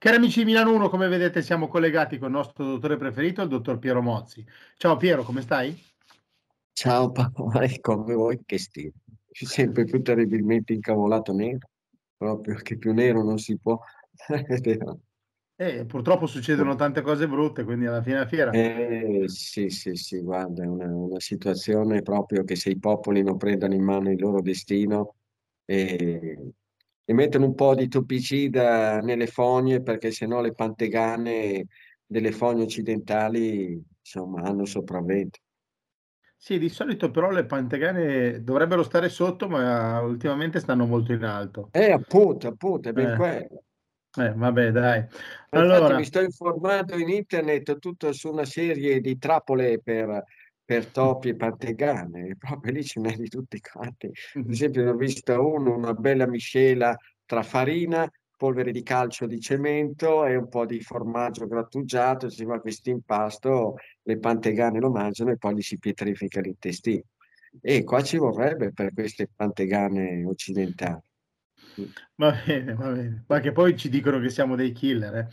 Cari amici di Milano 1, come vedete siamo collegati con il nostro dottore preferito, il dottor Piero Mozzi. Ciao Piero, come stai? Ciao Paolo, come vuoi che stia? Sempre più terribilmente incavolato nero, proprio che più nero non si può. Eh, purtroppo succedono tante cose brutte, quindi alla fine della fiera. Eh, sì, sì, sì, guarda, è una, una situazione proprio che se i popoli non prendono in mano il loro destino e, e mettono un po' di topicida nelle fogne, perché sennò le pantegane delle fogne occidentali, insomma, hanno sopravvento. Sì, di solito però le pantegane dovrebbero stare sotto, ma ultimamente stanno molto in alto. Eh, appunto, appunto, è ben Eh, quello. eh, vabbè, dai. Ma Infatti mi Allora, sto informando in internet tutto su una serie di trappole per, per topi e pantegane, proprio lì ce n'è di tutti quanti. Ad esempio, ne ho vista uno, una bella miscela tra farina, polvere di calcio di cemento e un po' di formaggio grattugiato, si fa questo impasto, le pantegane lo mangiano e poi gli si pietrifica l'intestino. E qua ci vorrebbe per queste pantegane occidentali. va bene, va bene. Ma che poi ci dicono che siamo dei killer, eh.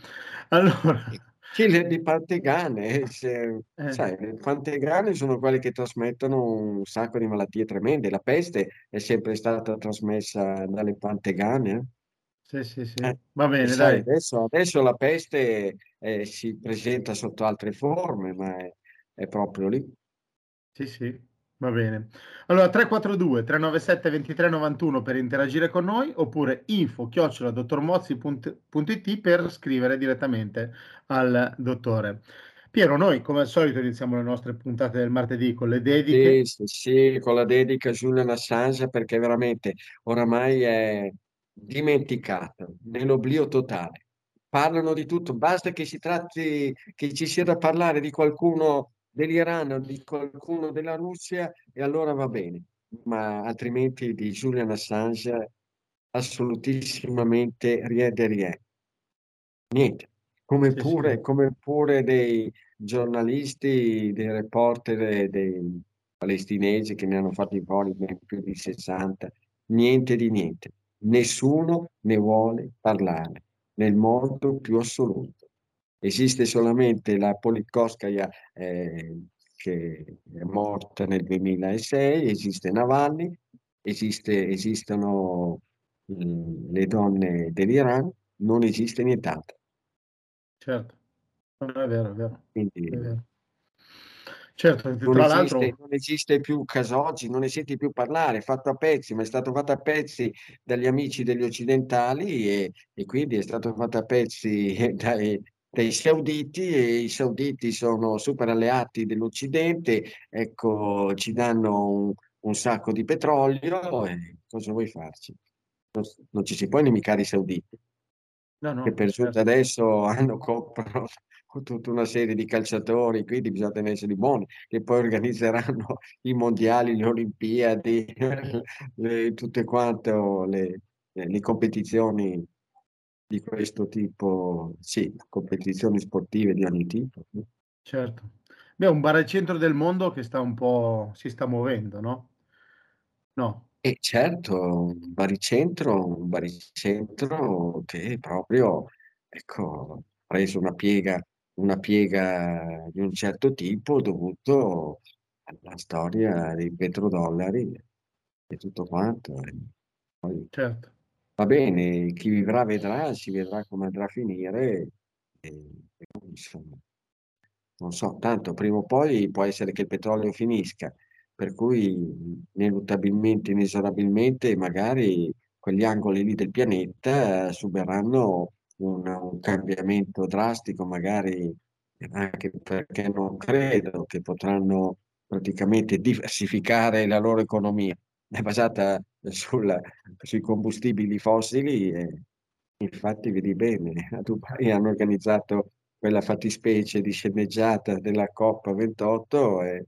Allora, Killer di pantegane, se- eh, sai, le pantegane sono quelle che trasmettono un sacco di malattie tremende. La peste è sempre stata trasmessa dalle pantegane. sì, sì, eh. sì. Eh, Va e bene, sai, dai. adesso, adesso la peste eh, si presenta sotto altre forme, ma è, è proprio lì. Sì, sì, va bene. Allora 342 397 2391 per interagire con noi oppure info chiocciola per scrivere direttamente al dottore. Piero, noi come al solito iniziamo le nostre puntate del martedì con le Sì, dediche. sì, sì, con la dedica a Julian Assange perché veramente oramai è dimenticato, nell'oblio totale. Parlano di tutto, basta che si tratti, che ci sia da parlare di qualcuno dell'Iran o di qualcuno della Russia e allora va bene, ma altrimenti di Julian Assange assolutissimamente riede riede. Niente, come pure, come pure dei giornalisti, dei reporter, dei palestinesi che ne hanno fatti fuori più di 60, niente di niente. Nessuno ne vuole parlare nel modo più assoluto. Esiste solamente la Politkovskaya eh, che è morta nel 2006, esiste Navalny, esiste, esistono mm, le donne dell'Iran, non esiste nient'altro. certo. Non è vero, è vero, è Quindi vero. Certo, non tra esiste, l'altro non esiste più Casoggi, non ne senti più parlare, è fatto a pezzi, ma è stato fatto a pezzi dagli amici degli occidentali e, e quindi è stato fatto a pezzi dai, dai sauditi e i sauditi sono super alleati dell'Occidente, ecco, ci danno un, un sacco di petrolio e cosa vuoi farci? Non, non ci si può inimicare i sauditi no, che no, per giunta certo. adesso hanno comprano tutta una serie di calciatori, quindi bisogna tenerseli buoni, che poi organizzeranno i mondiali, le Olimpiadi, le- tutte quante le, le competizioni di questo tipo, sì, competizioni sportive di ogni tipo. Certo. Beh, un baricentro del mondo che sta un po' si sta muovendo, no? No. E certo, un baricentro, un baricentro che proprio, ecco, ha preso una piega, una piega di un certo tipo dovuto alla storia dei petrodollari e tutto quanto. E poi, Certo. Va bene, chi vivrà vedrà, si vedrà come andrà a finire. E, e, insomma, non so, tanto prima o poi può essere che il petrolio finisca, per cui ineluttabilmente, inesorabilmente, magari quegli angoli lì del pianeta eh, subiranno un, un cambiamento drastico, magari anche perché non credo che potranno praticamente diversificare la loro economia. È basata sul- sui combustibili fossili e infatti vedi bene, a Dubai hanno organizzato quella fattispecie di sceneggiata della COP28 è,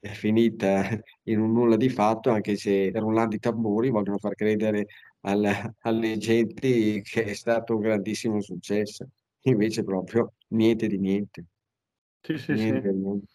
è finita in un nulla di fatto, anche se rullando i tamburi vogliono far credere al- alle genti che è stato un grandissimo successo. Invece proprio niente di niente, Sì, sì, sì. niente di niente.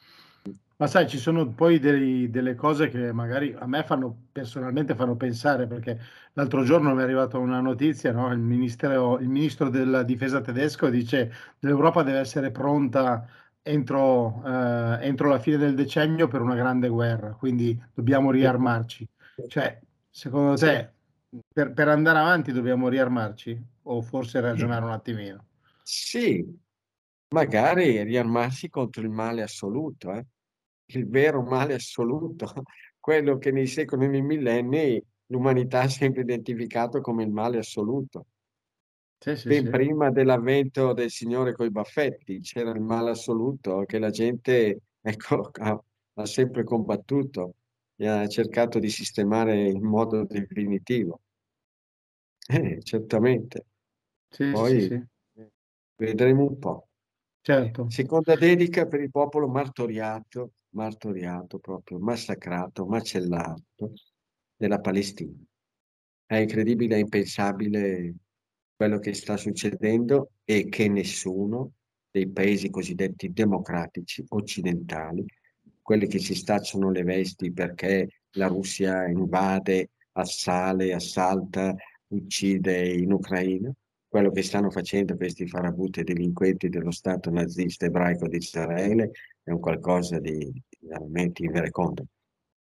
Ma sai, ci sono poi dei, delle cose che magari a me fanno personalmente fanno pensare, perché l'altro giorno mi è arrivata una notizia, no? il, ministero, il ministro della difesa tedesco dice che l'Europa deve essere pronta entro, eh, entro, la fine del decennio per una grande guerra, quindi dobbiamo riarmarci. Cioè, secondo te, per, per andare avanti dobbiamo riarmarci o forse ragionare un attimino? Sì, magari riarmarsi contro il male assoluto, eh? Il vero male assoluto, quello che nei secoli e nei millenni l'umanità ha sempre identificato come il male assoluto. Sì, sì, ben sì. prima dell'avvento del Signore coi baffetti c'era il male assoluto che la gente ecco, ha, ha sempre combattuto e ha cercato di sistemare in modo definitivo. Eh, certamente. Poi vedremo un po'. Certo. Seconda dedica per il popolo martoriato martoriato, proprio massacrato, macellato della Palestina. È incredibile, è impensabile quello che sta succedendo e che nessuno dei paesi cosiddetti democratici occidentali, quelli che si stacciano le vesti perché la Russia invade, assale, assalta, uccide in Ucraina, quello che stanno facendo questi farabutti delinquenti dello Stato nazista ebraico di Israele è un qualcosa di veramente inverecondolo.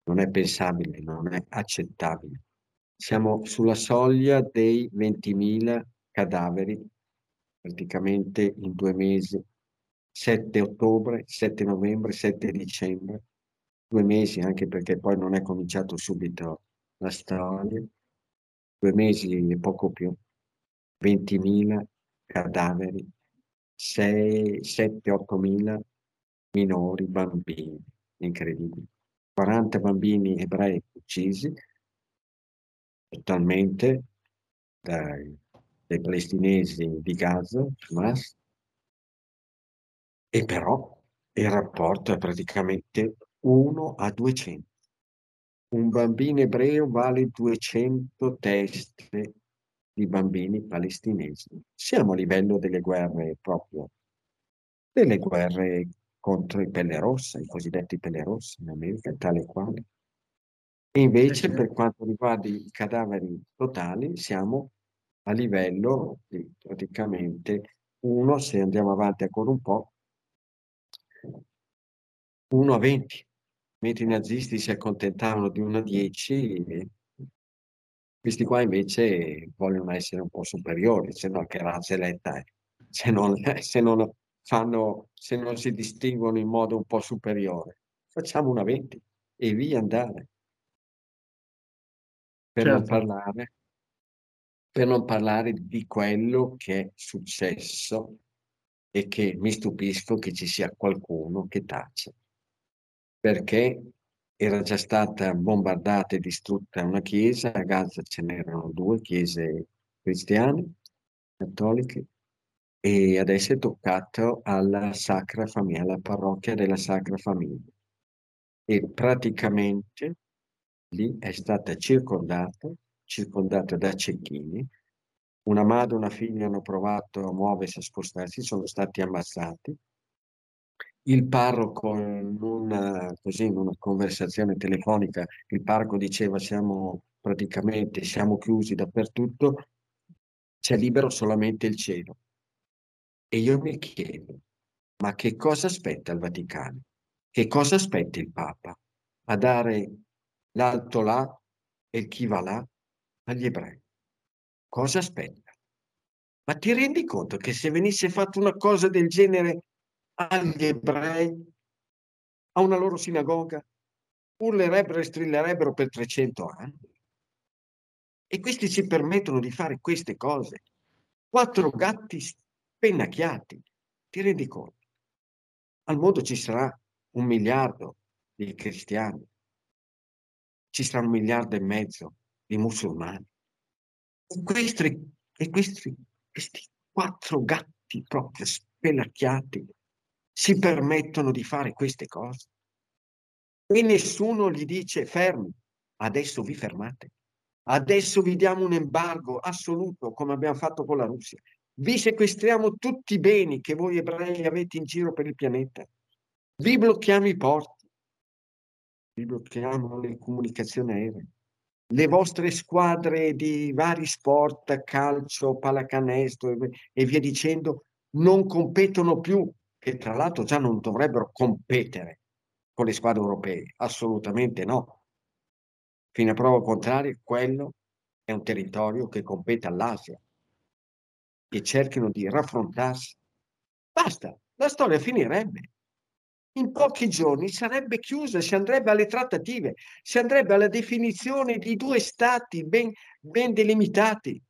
Non è pensabile, non è accettabile. Siamo sulla soglia dei 20.000 cadaveri praticamente in due mesi, 7 ottobre, 7 novembre, 7 dicembre, due mesi anche perché poi non è cominciato subito la storia, due mesi e poco più, 20.000 cadaveri, 6, 7, 8.000 minori, bambini, incredibile. 40 bambini ebrei uccisi totalmente dai, dai palestinesi di Gaza, Hamas, e però il rapporto è praticamente 1 a 200. Un bambino ebreo vale 200 teste di bambini palestinesi. Siamo a livello delle guerre proprio, delle guerre contro i pelle rossa, i cosiddetti pelle rossa in America, tale e quale. E invece per quanto riguarda i cadaveri totali siamo a livello di praticamente uno, se andiamo avanti ancora un po', 1 a 20, mentre i nazisti si accontentavano di 1 a 10, questi qua invece vogliono essere un po' superiori, se no che razza eletta è, se non, se non fanno, se non si distinguono in modo un po' superiore. Facciamo una 20 e via andare. Per, certo. non parlare, per non parlare di quello che è successo e che mi stupisco che ci sia qualcuno che tace. Perché era già stata bombardata e distrutta una chiesa, a Gaza ce n'erano due chiese cristiane, cattoliche, e adesso è toccato alla Sacra Famiglia, alla parrocchia della Sacra Famiglia. E praticamente lì è stata circondata, circondata da cecchini. Una madre e una figlia hanno provato a muoversi, a spostarsi, sono stati ammazzati. Il parroco, in una, così, in una conversazione telefonica, il parroco diceva siamo praticamente siamo chiusi dappertutto, c'è libero solamente il cielo. E io mi chiedo, ma che cosa aspetta il Vaticano? Che cosa aspetta il Papa? A dare l'alto là e chi va là agli ebrei? Cosa aspetta? Ma ti rendi conto che se venisse fatta una cosa del genere agli ebrei, a una loro sinagoga, urlerebbero e strillerebbero per 300 anni? E questi si permettono di fare queste cose. Quattro gatti spennacchiati. Ti rendi conto? Al mondo ci sarà un miliardo di cristiani, ci sarà un miliardo e mezzo di musulmani. E questi, e questi, questi quattro gatti proprio spennacchiati si permettono di fare queste cose. E nessuno gli dice fermi, adesso vi fermate. Adesso vi diamo un embargo assoluto come abbiamo fatto con la Russia vi sequestriamo tutti i beni che voi ebrei avete in giro per il pianeta, vi blocchiamo i porti, vi blocchiamo le comunicazioni aeree. Le vostre squadre di vari sport, calcio, pallacanestro e, via dicendo, non competono più, e tra l'altro già non dovrebbero competere con le squadre europee, assolutamente no. Fino a prova contraria, quello è un territorio che compete all'Asia e cerchino di raffrontarsi. Basta, la storia finirebbe. In pochi giorni sarebbe chiusa, si andrebbe alle trattative, si andrebbe alla definizione di due stati ben, ben delimitati.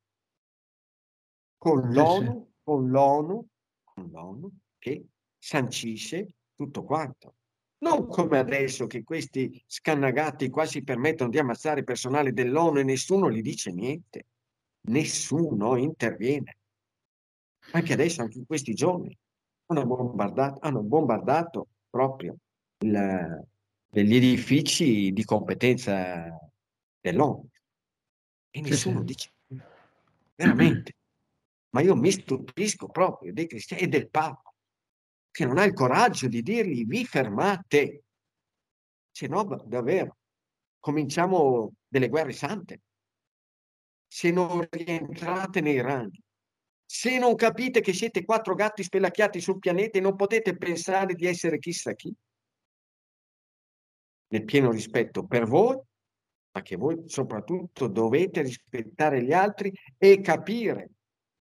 Con l'ONU, con l'ONU, con l'ONU che sancisce tutto quanto. Non come adesso che questi scannagati qua si permettono di ammazzare personale dell'ONU e nessuno gli dice niente. Nessuno interviene. Anche adesso, anche in questi giorni, hanno bombardato, hanno bombardato proprio il, gli edifici di competenza dell'ONU. E nessuno sì, dice veramente. Ma io mi stupisco proprio dei cristiani e del Papa che non ha il coraggio di dirgli vi fermate. Se no, davvero, cominciamo delle guerre sante. Se non rientrate nei ranghi, se non capite che siete quattro gatti spelacchiati sul pianeta e non potete pensare di essere chissà chi, nel pieno rispetto per voi, ma che voi soprattutto dovete rispettare gli altri e capire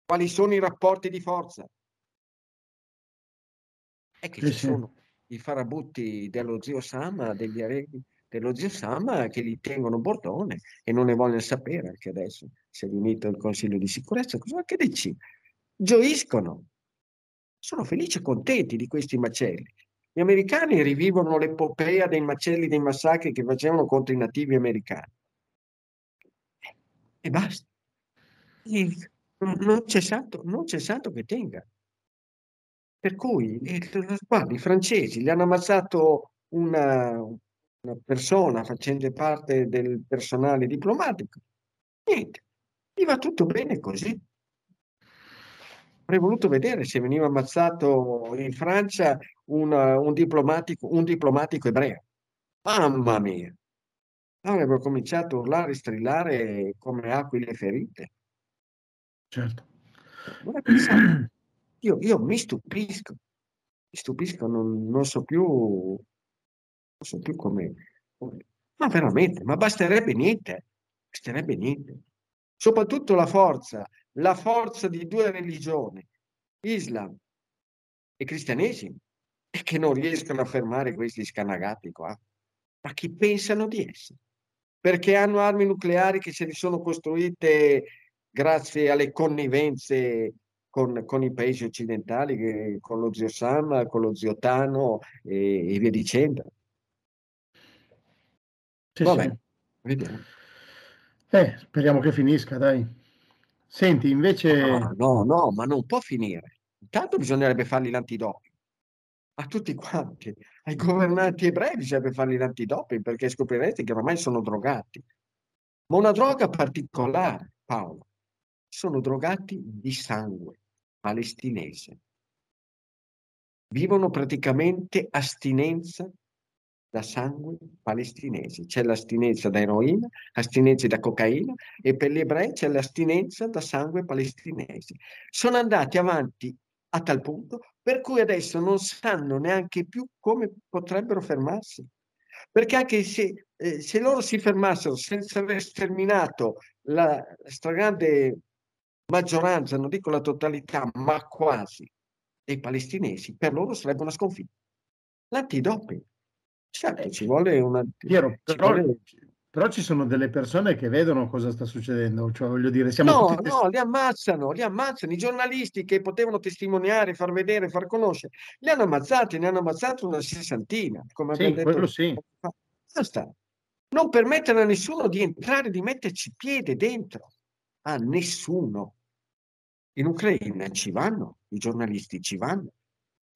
quali sono i rapporti di forza, è che sì, ci sono i farabutti dello zio Sam, degli eredi dello zio Sam che li tengono bordone e non ne vogliono sapere anche adesso. Si è riunito il Consiglio di sicurezza, cosa che dici? Gioiscono, sono felici e contenti di questi macelli. Gli americani rivivono l'epopea dei macelli, dei massacri che facevano contro i nativi americani. E basta. Non c'è santo, non c'è santo che tenga. Per cui guarda, i francesi gli hanno ammazzato una, una persona facente parte del personale diplomatico. Niente, gli va tutto bene così. Avrei voluto vedere se veniva ammazzato in Francia una, un, diplomatico, un diplomatico ebreo. Mamma mia! Avrebbero cominciato a urlare e strillare come aquile ferite. Certo. Io, io mi stupisco, mi stupisco, non, non so più, non so più come, come, ma veramente, ma basterebbe niente, basterebbe niente. Soprattutto la forza, la forza di due religioni, Islam e cristianesimo, e che non riescono a fermare questi scannagati qua. Ma chi pensano di essere? Perché hanno armi nucleari che se li sono costruite grazie alle connivenze con, con, i paesi occidentali, con lo zio Sam, con lo zio Tano e, e via dicendo. Sì, Vabbè, sì. vediamo. Eh, speriamo che finisca, dai. Senti, invece... No, no, no, ma non può finire. Intanto bisognerebbe fargli l'antidoping. A tutti quanti. Ai governanti ebrei bisognerebbe fargli l'antidoping perché scoprirete che ormai sono drogati. Ma una droga particolare, Paolo. Sono drogati di sangue palestinese. Vivono praticamente astinenza da sangue palestinese. C'è l'astinenza da eroina, astinenza da cocaina e per gli ebrei c'è l'astinenza da sangue palestinese. Sono andati avanti a tal punto per cui adesso non sanno neanche più come potrebbero fermarsi. Perché anche se, eh, se loro si fermassero senza aver sterminato la stragrande maggioranza, non dico la totalità, ma quasi, dei palestinesi, per loro sarebbe una sconfitta. L'antidoping. Certo, ci vuole una... Piero, però, vuole... però, ci sono delle persone che vedono cosa sta succedendo, cioè voglio dire, siamo no, tutti... No, li ammazzano, li ammazzano, i giornalisti che potevano testimoniare, far vedere, far conoscere, li hanno ammazzati, ne hanno ammazzato una sessantina, come sì, detto. quello sì. Basta. Non permettere a nessuno di entrare, di metterci piede dentro a nessuno. In Ucraina ci vanno, i giornalisti ci vanno,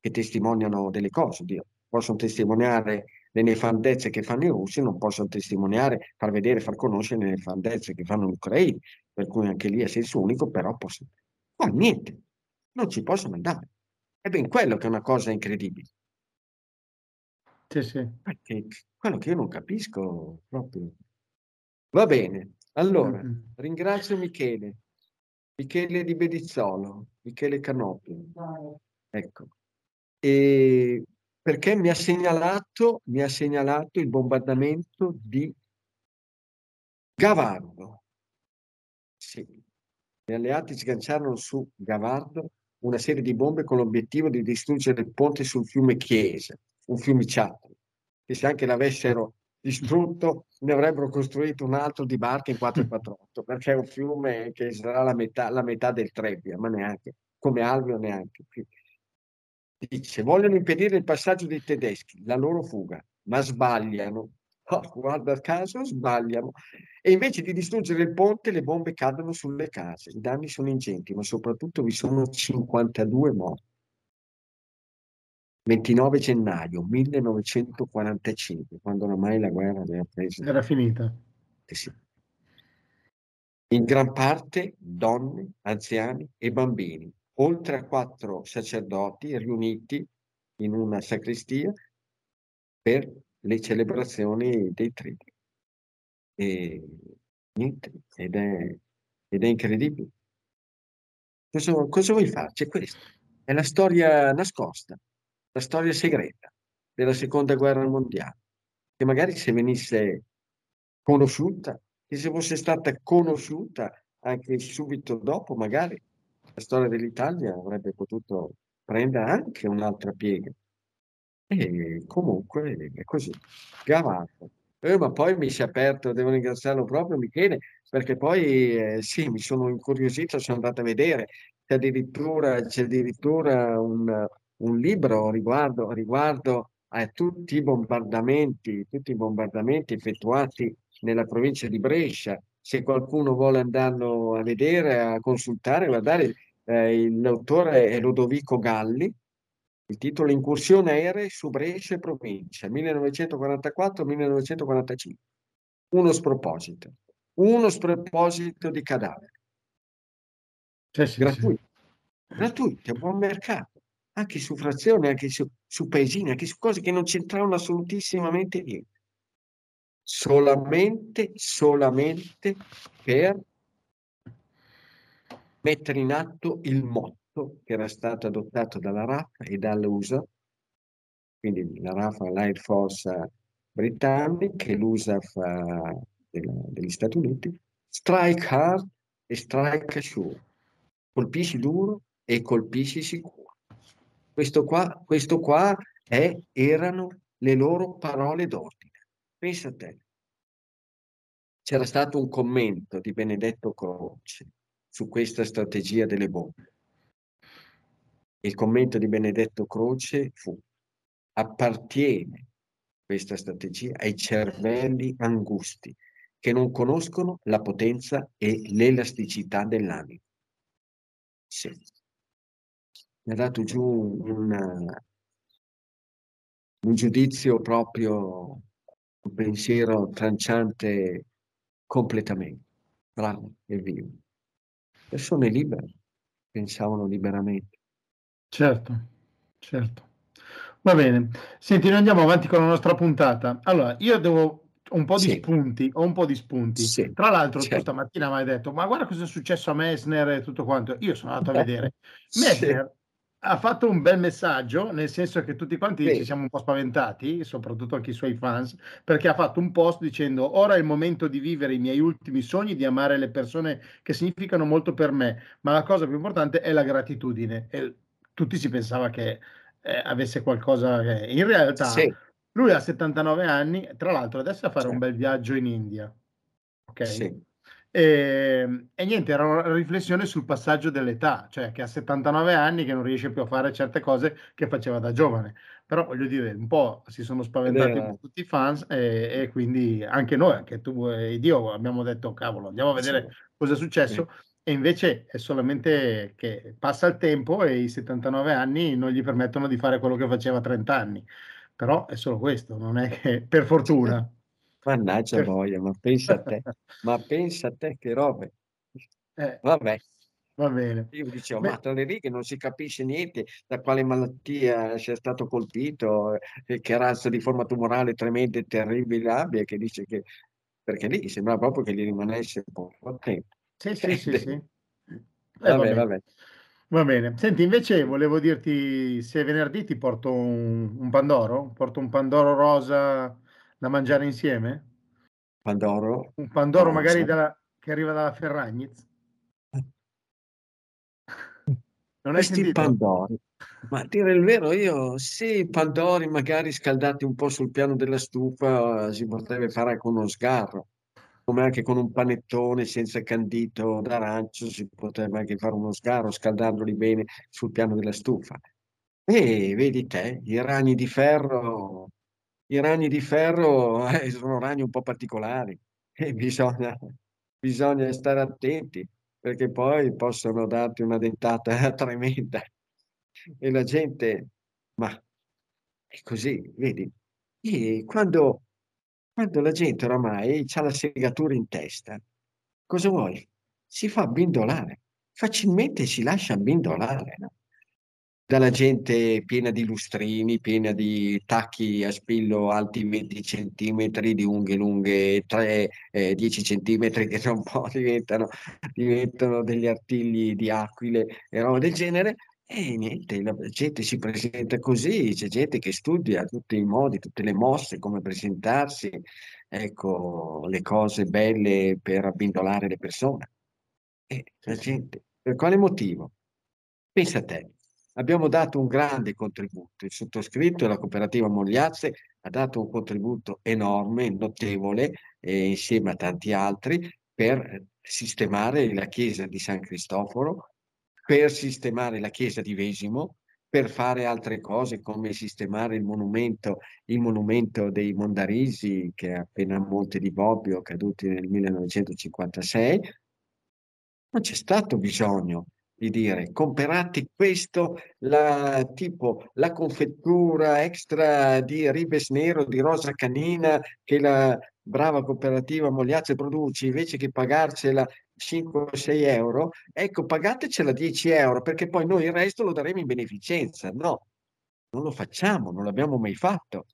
che testimoniano delle cose, Dio. possono testimoniare le nefandezze che fanno i russi, non possono testimoniare, far vedere, far conoscere le nefandezze che fanno gli ucraini, per cui anche lì è senso unico, però possono... Qua niente, non ci possono andare. È ben quello che è una cosa incredibile. Sì, sì. Perché quello che io non capisco proprio. Va bene, allora, Mm-mm. ringrazio Michele, Michele di Bedizzolo, Michele Canopio, ecco, e perché mi ha segnalato, mi ha segnalato il bombardamento di Gavardo. Sì, gli alleati sganciarono su Gavardo una serie di bombe con l'obiettivo di distruggere il ponte sul fiume Chiesa, un fiumiciato, che se anche l'avessero distrutto ne avrebbero costruito un altro di barca in 448, perché è un fiume che sarà la metà, la metà del Trebbia, ma neanche, come Alvio neanche. Dice, vogliono impedire il passaggio dei tedeschi, la loro fuga, ma sbagliano. Oh, guarda caso, sbagliano. E invece di distruggere il ponte, le bombe cadono sulle case. I danni sono ingenti, ma soprattutto vi sono 52 morti. 29 gennaio 1945, quando ormai la guerra aveva preso. Era finita. Eh sì. In gran parte donne, anziani e bambini, oltre a quattro sacerdoti riuniti in una sacrestia per le celebrazioni dei triti. E niente, ed è, ed è incredibile. Cosa, cosa vuoi farci? È questo. È la storia nascosta, la storia segreta della seconda guerra mondiale, che magari se venisse conosciuta, che se fosse stata conosciuta anche subito dopo, magari la storia dell'Italia avrebbe potuto prendere anche un'altra piega. E comunque è così, gavato. Eh, ma poi mi si è aperto, devo ringraziarlo proprio Michele, perché poi eh, sì, mi sono incuriosito, sono andato a vedere, c'è addirittura, c'è addirittura un, un libro riguardo, riguardo a tutti i bombardamenti, tutti i bombardamenti effettuati nella provincia di Brescia. Se qualcuno vuole andarlo a vedere, a consultare, guardare, eh, l'autore è Ludovico Galli, il titolo Incursione aeree su Brescia e provincia, 1944-1945. Uno sproposito. Uno sproposito di cadaveri. Sì, sì, gratuito. Sì. Gratuito, buon mercato. Anche su frazioni, anche su, su paesini, anche su cose che non c'entravano assolutissimamente niente. Solamente, solamente per mettere in atto il motto che era stato adottato dalla RAF e dall'USA, quindi la RAF l'Air Force britannica e l'USAF degli Stati Uniti, strike hard e strike sure, colpisci duro e colpisci sicuro. Questo qua, questo qua è, erano le loro parole d'ordine. Pensa a te. C'era stato un commento di Benedetto Croce su questa strategia delle bombe. Il commento di Benedetto Croce fu appartiene questa strategia ai cervelli angusti che non conoscono la potenza e l'elasticità dell'anima. Sì. Mi ha dato giù una, un giudizio proprio, un pensiero tranciante completamente. Bravo e vivo. Persone libere, pensavano liberamente. Certo, certo. Va bene. Senti, noi andiamo avanti con la nostra puntata. Allora, io devo un po' di Sì. spunti, ho un po' di spunti. Sì, Tra l'altro, tu certo. stamattina mi hai detto, ma guarda cosa è successo a Messner e tutto quanto. Io sono andato a vedere. Messner ha fatto un bel messaggio, nel senso che tutti quanti Sì. ci siamo un po' spaventati, soprattutto anche i suoi fans, perché ha fatto un post dicendo ora è il momento di vivere i miei ultimi sogni, di amare le persone che significano molto per me, ma la cosa più importante è la gratitudine. E tutti si pensava che eh, avesse qualcosa che... In realtà Sì, lui ha 79 anni, tra l'altro adesso a fare un Certo. bel viaggio in India. Ok? sì, E, e niente, era una riflessione sul passaggio dell'età, cioè che ha 79 anni che non riesce più a fare certe cose che faceva da giovane. Però voglio dire, un po' si sono spaventati po' tutti i fans e, e quindi anche noi, anche tu e io abbiamo detto, cavolo, andiamo a vedere Sì. cosa è successo. E invece è solamente che passa il tempo e i 79 anni non gli permettono di fare quello che faceva a 30 anni. Però è solo questo, non è che per fortuna. Mannaggia Per- boia, ma pensa a te, ma pensa a te che robe. Eh, Vabbè, Va bene. Io dicevo, Beh, ma tra le righe non si capisce niente da quale malattia sia stato colpito, eh, che razza di forma tumorale tremenda e terribile abbia, che dice che... Perché lì sembra proprio che gli rimanesse poco tempo. sì, sì, sì, sì. Eh, va Vabbè, bene. vabbè. Va bene. Senti, invece volevo dirti se venerdì ti porto un, un pandoro, porto un pandoro rosa da mangiare insieme? Pandoro, Un pandoro magari dalla- che arriva dalla Ferragnez? Non hai Questi sentito? pandori, ma a dire il vero, io sì, pandori magari scaldati un po' sul piano della stufa, eh, si potrebbe fare con uno sgarro, come anche con un panettone senza candito d'arancio, si potrebbe anche fare uno sgarro scaldandoli bene sul piano della stufa. E vedi te, i ragni di ferro, i ragni di ferro eh, sono ragni un po' particolari e bisogna, bisogna stare attenti perché poi possono darti una dentata tremenda. E la gente, ma è così, vedi? E quando, quando la gente oramai ha la segatura in testa, cosa vuoi? Si fa abbindolare, facilmente si lascia abbindolare, no? Dalla gente piena di lustrini, piena di tacchi a spillo alti 20 centimetri, di unghie lunghe 3, eh, 10 centimetri, che tra un po' diventano, diventano degli artigli di aquile e roba del genere. E niente, la gente si presenta così, c'è gente che studia tutti i modi, tutte le mosse, come presentarsi, ecco, le cose belle per abbindolare le persone. E la gente, per quale motivo? Pensa a te, abbiamo dato un grande contributo, il sottoscritto e la cooperativa Mogliazze ha dato un contributo enorme, notevole, eh, insieme a tanti altri, per sistemare la chiesa di San Cristoforo, per sistemare la chiesa di Vesimo, per fare altre cose come sistemare il monumento, il monumento dei Mondarisi, che è appena a Monte di Bobbio, caduti nel 1956. Non c'è stato bisogno di dire comprate questo, la, tipo la confettura extra di ribes nero di rosa canina che la brava cooperativa Mogliazze produce invece che pagarcela 5 o 6 euro, ecco pagatecela 10 euro perché poi noi il resto lo daremo in beneficenza. No, non lo facciamo, non l'abbiamo mai fatto.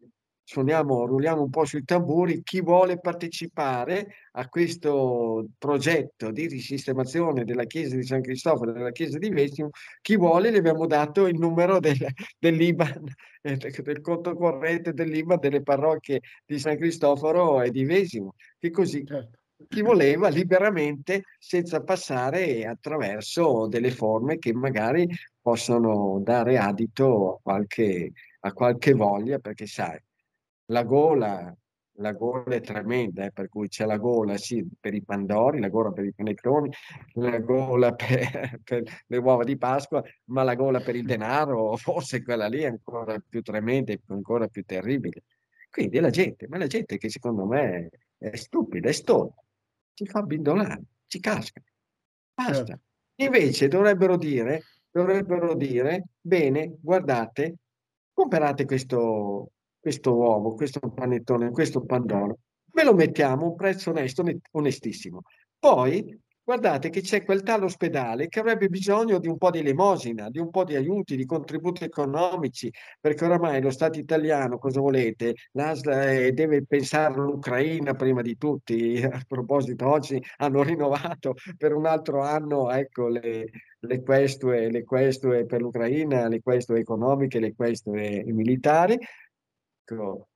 Suoniamo, rulliamo un po' sui tamburi. Chi vuole partecipare a questo progetto di risistemazione della chiesa di San Cristoforo e della chiesa di Vesimo, chi vuole gli abbiamo dato il numero del, dell'IBAN, eh, del conto corrente dell'IBAN delle parrocchie di San Cristoforo e di Vesimo, che così Certo. chi voleva liberamente senza passare attraverso delle forme che magari possono dare adito a qualche, a qualche voglia, perché sai, la gola, la gola è tremenda, eh, per cui c'è la gola sì, per i pandori, la gola per i panettoni, la gola per, per le uova di Pasqua, ma la gola per il denaro, forse quella lì è ancora più tremenda e ancora più terribile. Quindi la gente, ma la gente che secondo me è stupida, è stolta, ci fa abbindolare, ci casca. Basta. Certo. Invece dovrebbero dire, dovrebbero dire, bene, guardate, comprate questo, questo uovo, questo panettone, questo pandoro, ve lo mettiamo a un prezzo onesto, onestissimo. Poi guardate che c'è quel tale ospedale che avrebbe bisogno di un po' di elemosina, di un po' di aiuti, di contributi economici, perché oramai lo Stato italiano, cosa volete, l'ASL deve pensare all'Ucraina prima di tutti. A proposito, oggi hanno rinnovato per un altro anno ecco, le, le questue, le questue per l'Ucraina, le questue economiche, le questue militari. Ecco,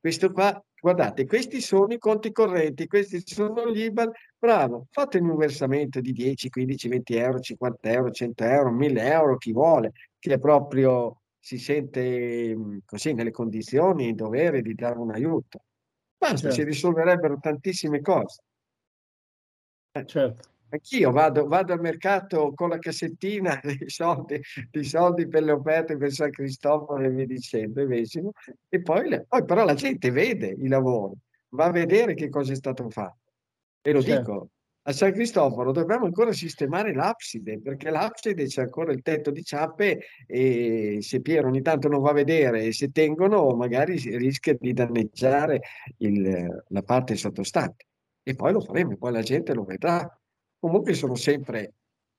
questo qua, guardate, questi sono i conti correnti, questi sono gli IBAN, bravo, fatemi un versamento di 10, 15, 20 euro, 50 euro, 100 euro, 1000 euro, chi vuole, che proprio si sente così nelle condizioni, in dovere di dare un aiuto. Basta, Certo. si risolverebbero tantissime cose. Eh, Certo. Anch'io vado, vado al mercato con la cassettina dei soldi, dei soldi per le offerte per San Cristoforo e via dicendo, e Vesimo, e poi, le- poi però la gente vede i lavori, va a vedere che cosa è stato fatto. E lo Certo. dico, a San Cristoforo dobbiamo ancora sistemare l'abside, perché l'abside c'è ancora il tetto di ciappe e se Piero ogni tanto non va a vedere e se tengono, magari rischia di danneggiare il- la parte sottostante. E poi lo faremo, poi la gente lo vedrà. Comunque sono sempre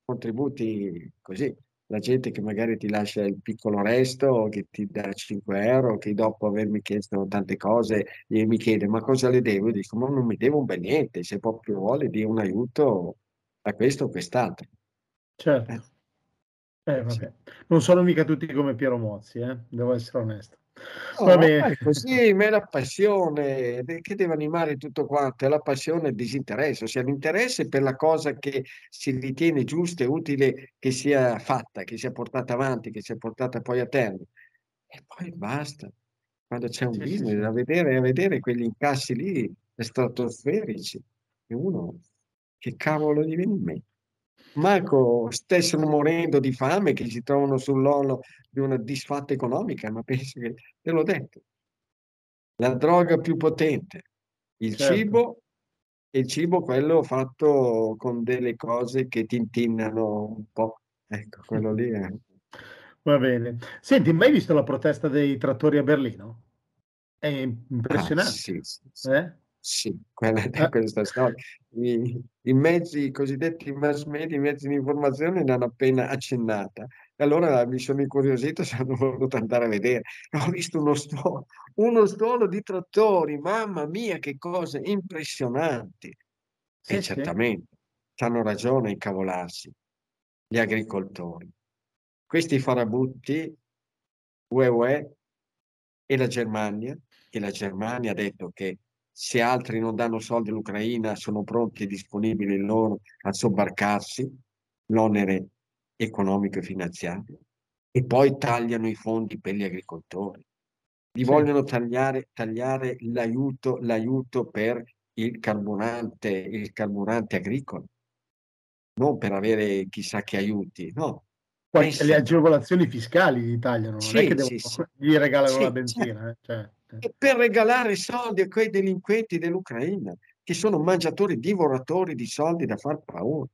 contributi così, la gente che magari ti lascia il piccolo resto, che ti dà 5 euro, che dopo avermi chiesto tante cose mi chiede ma cosa le devo? Io dico ma non mi devo un bel niente, se proprio vuole di un aiuto a questo o quest'altro. Certo. Eh. Eh, vabbè. Non sono mica tutti come Piero Mozzi, eh? devo essere onesto. No, è così, ma è la passione che deve animare tutto quanto, è la passione e il disinteresse, ossia l'interesse per la cosa che si ritiene giusta e utile che sia fatta, che sia portata avanti, che sia portata poi a termine. E poi basta. Quando c'è un sì, business, sì. A, vedere, a vedere quegli incassi lì stratosferici, e uno che cavolo gli viene in mente? Manco stessero morendo di fame, che si trovano sull'orlo di una disfatta economica, ma penso che, te l'ho detto, la droga più potente, il certo. cibo, e il cibo quello fatto con delle cose che tintinnano un po'. Ecco, quello lì è... Va bene. Senti, mai visto la protesta dei trattori a Berlino? È ah, impressionante. Ah, sì, sì, sì. Eh? Sì, quella è eh. questa storia. I, I, mezzi, i cosiddetti mass media, i mezzi di informazione l'hanno appena accennata. E allora mi sono incuriosito e sono voluto andare a vedere. Ho visto uno stuolo, uno stuolo di trattori, mamma mia, che cose impressionanti. Sì, e sì. certamente hanno ragione a incavolarsi gli agricoltori. Questi farabutti, UE e la Germania, e la Germania ha detto che se altri non danno soldi all'Ucraina, sono pronti e disponibili loro a sobbarcarsi l'onere economico e finanziario e poi tagliano i fondi per gli agricoltori. Gli sì. vogliono tagliare, tagliare l'aiuto, l'aiuto per il carburante, il carburante agricolo, non per avere chissà che aiuti, no. Poi le agevolazioni fiscali gli tagliano, non sì, è che devono, sì, gli regalano la benzina. Eh? Cioè e per regalare soldi a quei delinquenti dell'Ucraina, che sono mangiatori, divoratori di soldi da far paura.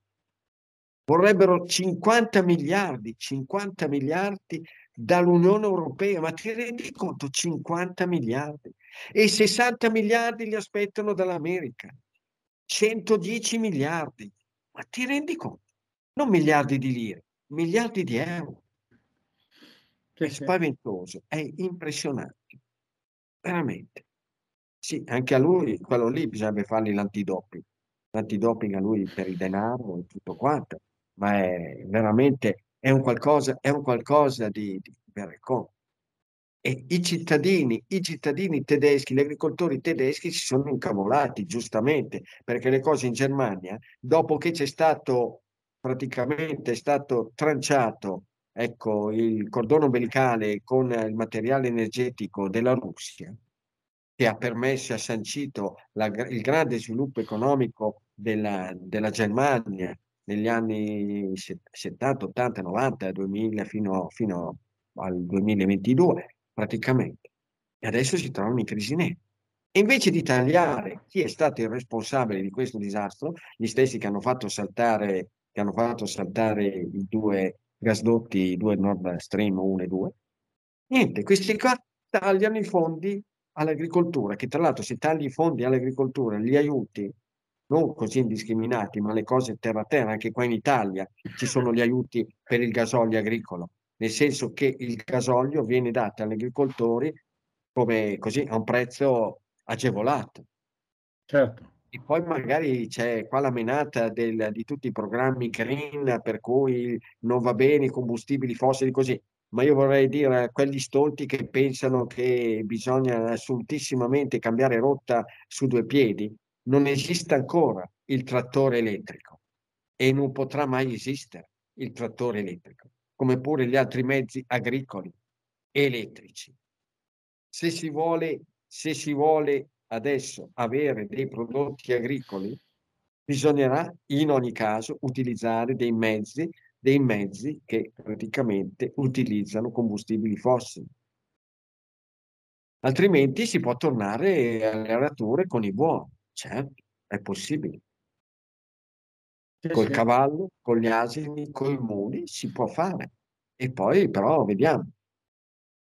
Vorrebbero 50 miliardi, 50 miliardi dall'Unione Europea, ma ti rendi conto? 50 miliardi. E 60 miliardi li aspettano dall'America. 110 miliardi. Ma ti rendi conto? Non miliardi di lire, miliardi di euro. È spaventoso, è impressionante veramente. Sì, anche a lui, quello lì bisogna fargli l'antidoping. L'antidoping a lui per il denaro e tutto quanto, ma è veramente è un qualcosa, è un qualcosa di, di vergognoso. E i cittadini, i cittadini tedeschi, gli agricoltori tedeschi si sono incavolati, giustamente, perché le cose in Germania, dopo che c'è stato praticamente è stato tranciato ecco, il cordone ombelicale con il materiale energetico della Russia, che ha permesso e ha sancito la, il grande sviluppo economico della, della, Germania negli anni 70, 80, 90, 2000 fino, fino al 2022 praticamente. E adesso si trovano in crisi nera. E invece di tagliare chi è stato il responsabile di questo disastro, gli stessi che hanno fatto saltare, che hanno fatto saltare i due gasdotti, i due Nord Stream 1 e 2. Niente, questi qua tagliano i fondi all'agricoltura, che tra l'altro se tagli i fondi all'agricoltura, gli aiuti, non così indiscriminati, ma le cose terra a terra, anche qua in Italia ci sono gli aiuti per il gasolio agricolo, nel senso che il gasolio viene dato agli agricoltori come così a un prezzo agevolato. Certo. E poi magari c'è qua la menata del, di tutti i programmi green per cui non va bene i combustibili fossili così, ma io vorrei dire a quegli stolti che pensano che bisogna assolutissimamente cambiare rotta su due piedi, non esiste ancora il trattore elettrico e non potrà mai esistere il trattore elettrico, come pure gli altri mezzi agricoli elettrici. Se si vuole, se si vuole adesso avere dei prodotti agricoli, bisognerà in ogni caso utilizzare dei mezzi, dei mezzi che praticamente utilizzano combustibili fossili. Altrimenti si può tornare alle arature con i buoni, certo, è possibile. Col cavallo, con gli asini, con i muli si può fare. E poi però vediamo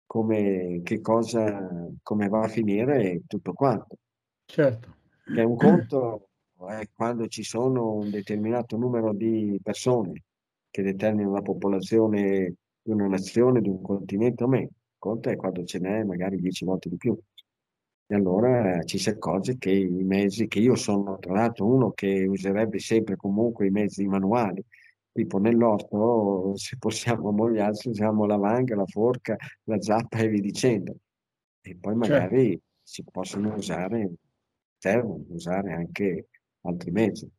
come, che cosa, come va a finire tutto quanto. Certo. Che un conto è quando ci sono un determinato numero di persone che determinano la popolazione di una nazione, di un continente o meno. Conta è quando ce n'è magari dieci volte di più. E allora ci si accorge che i mezzi, che io sono tra l'altro uno che userebbe sempre comunque i mezzi manuali, tipo nell'orto se possiamo ammogliarci usiamo la vanga, la forca, la zappa e via dicendo. E poi certo. magari certo. si possono usare, servono usare anche altri mezzi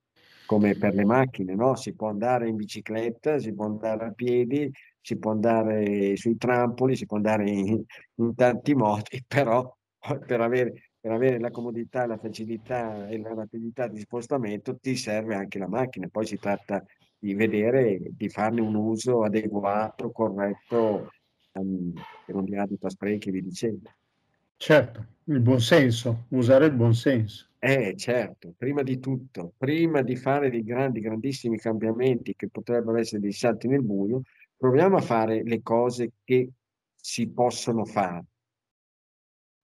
come per le macchine, no? Si può andare in bicicletta, si può andare a piedi, si può andare sui trampoli, si può andare in, in tanti modi, però per avere, per avere, la comodità, la facilità e la rapidità di spostamento ti serve anche la macchina. Poi si tratta di vedere, di farne un uso adeguato, corretto, um, che non dia adito a sprechi, vi dicendo. Certo, il buon senso, usare il buon senso. Eh, certo, prima di tutto, prima di fare dei grandi, grandissimi cambiamenti che potrebbero essere dei salti nel buio, proviamo a fare le cose che si possono fare.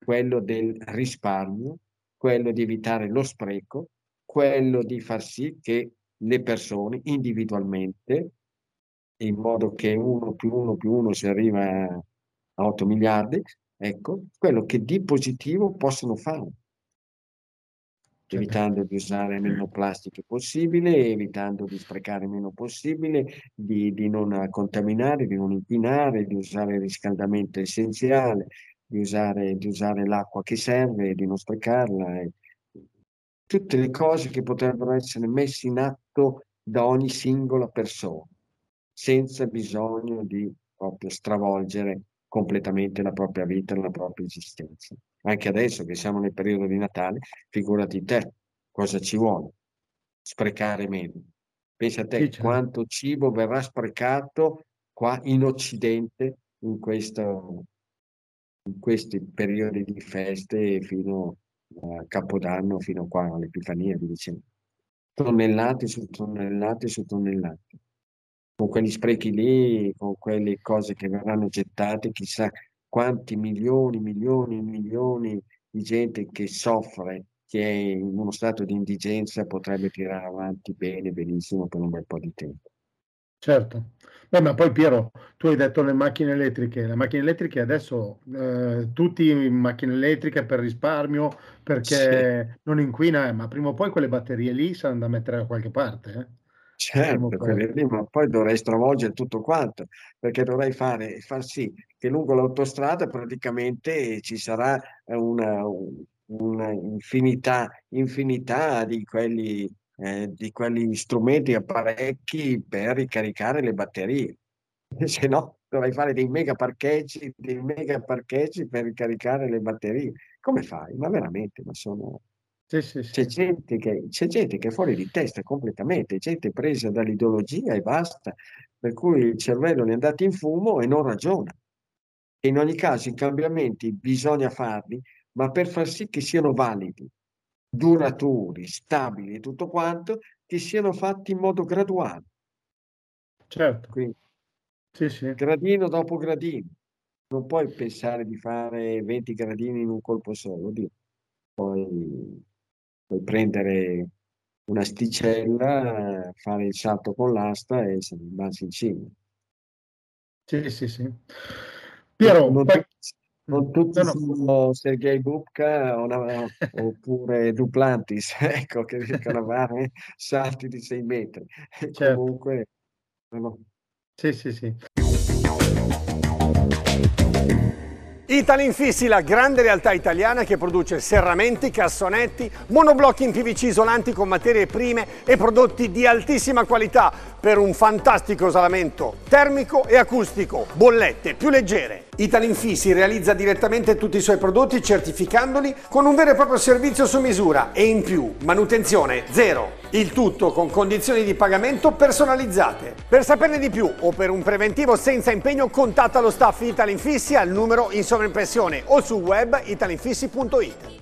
Quello del risparmio, quello di evitare lo spreco, quello di far sì che le persone individualmente, in modo che uno più uno più uno si arriva a 8 miliardi, ecco, quello che di positivo possono fare evitando di usare meno plastiche possibile, evitando di sprecare meno possibile, di, di, non contaminare, di non inquinare, di usare il riscaldamento essenziale, di usare, di usare l'acqua che serve, di non sprecarla. E tutte le cose che potrebbero essere messe in atto da ogni singola persona, senza bisogno di proprio stravolgere completamente la propria vita, la propria esistenza. Anche adesso che siamo nel periodo di Natale, figurati te cosa ci vuole. Sprecare meno. Pensa a te sì, certo. quanto cibo verrà sprecato qua in Occidente in, questo, in questi periodi di feste fino a Capodanno, fino qua all'Epifania, vi dicevo. Tonnellate su tonnellate su tonnellate con quegli sprechi lì, con quelle cose che verranno gettate, chissà quanti milioni, milioni, milioni di gente che soffre, che è in uno stato di indigenza, potrebbe tirare avanti bene, benissimo per un bel po' di tempo. Certo. Beh, ma poi Piero, tu hai detto le macchine elettriche, le macchine elettriche adesso eh, tutti in macchine elettriche per risparmio, perché sì. non inquina, ma prima o poi quelle batterie lì saranno da mettere da qualche parte. Eh? Certo, lì, ma poi dovrei stravolgere tutto quanto, perché dovrei fare, far sì che lungo l'autostrada praticamente ci sarà una, una infinità, infinità di quelli, eh, di quegli strumenti, apparecchi per ricaricare le batterie. Se no, dovrei fare dei mega parcheggi, dei mega parcheggi per ricaricare le batterie. Come fai? Ma veramente, ma sono, sì, sì, sì. C'è, gente che, c'è gente che è fuori di testa completamente, gente presa dall'ideologia e basta, per cui il cervello è andato in fumo e non ragiona. E in ogni caso i cambiamenti bisogna farli, ma per far sì che siano validi, duraturi, stabili e tutto quanto, che siano fatti in modo graduale. Certo. Quindi, sì, sì. gradino dopo gradino. Non puoi pensare di fare 20 gradini in un colpo solo, Dio. poi puoi prendere una sticella, fare il salto con l'asta e se ne in cima. Sì, sì, sì. Piero, non, poi... non tutti no, no. sono Sergei Bubka oppure Duplantis, ecco, che riescono a fare salti di 6 metri. Certo. Comunque, no. Sì, sì, sì. Italinfissi, la grande realtà italiana che produce serramenti, cassonetti, monoblocchi in PVC isolanti con materie prime e prodotti di altissima qualità per un fantastico isolamento termico e acustico, bollette più leggere. Italinfissi realizza direttamente tutti i suoi prodotti certificandoli con un vero e proprio servizio su misura e in più manutenzione zero. Il tutto con condizioni di pagamento personalizzate. Per saperne di più o per un preventivo senza impegno contatta lo staff Italinfissi al numero in sovraimpressione o sul web italinfissi.it.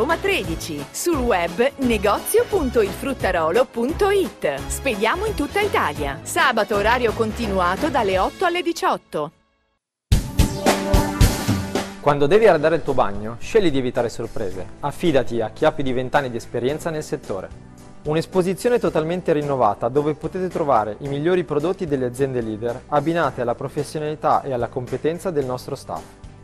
Roma 13. Sul web negozio.ilfruttarolo.it. Spediamo in tutta Italia. Sabato orario continuato dalle 8 alle 18. Quando devi arredare il tuo bagno, scegli di evitare sorprese. Affidati a chi ha più di 20 anni di esperienza nel settore. Un'esposizione totalmente rinnovata dove potete trovare i migliori prodotti delle aziende leader abbinate alla professionalità e alla competenza del nostro staff.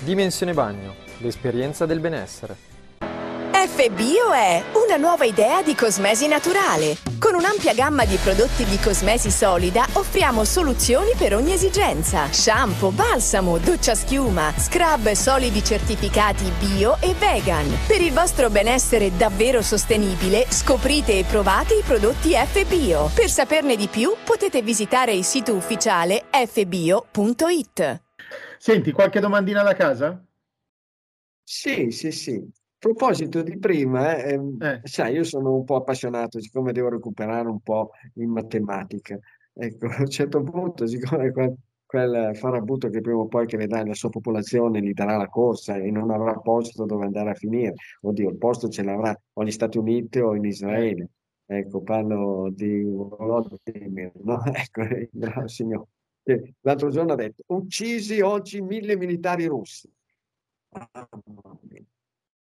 Dimensione Bagno, l'esperienza del benessere. FBio è una nuova idea di cosmesi naturale. Con un'ampia gamma di prodotti di cosmesi solida offriamo soluzioni per ogni esigenza. Shampoo, balsamo, doccia schiuma, scrub solidi certificati bio e vegan. Per il vostro benessere davvero sostenibile, scoprite e provate i prodotti FBio. Per saperne di più potete visitare il sito ufficiale fbio.it. Senti, qualche domandina da casa? Sì, sì, sì. A proposito di prima, eh, ehm, Eh. sai, io sono un po' appassionato, siccome devo recuperare un po' in matematica. Ecco, a un certo punto, siccome quel, quel farabutto che prima o poi crederà nella sua popolazione gli darà la corsa e non avrà posto dove andare a finire. Oddio, il posto ce l'avrà o negli Stati Uniti o in Israele. Ecco, parlo di Volodymyr, no? Ecco, il bravo signore. L'altro giorno ha detto, uccisi oggi mille militari russi.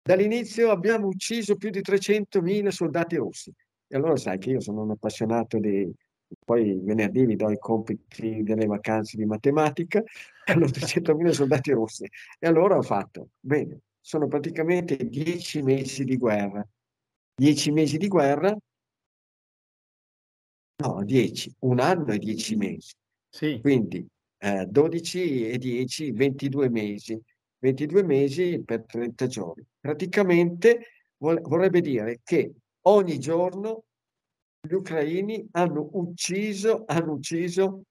Dall'inizio abbiamo ucciso più di 300.000 soldati russi. E allora sai che io sono un appassionato di... Poi venerdì vi do i compiti delle vacanze di matematica, hanno 300.000 soldati russi. E allora ho fatto, bene, sono praticamente 10 mesi di guerra. 10 mesi di guerra? No, 10, un anno e 10 mesi. Sì, Quindi eh, 12 e 10, 22 mesi. 22 mesi per 30 giorni. Praticamente vorrebbe dire che ogni giorno gli ucraini hanno ucciso, hanno ucciso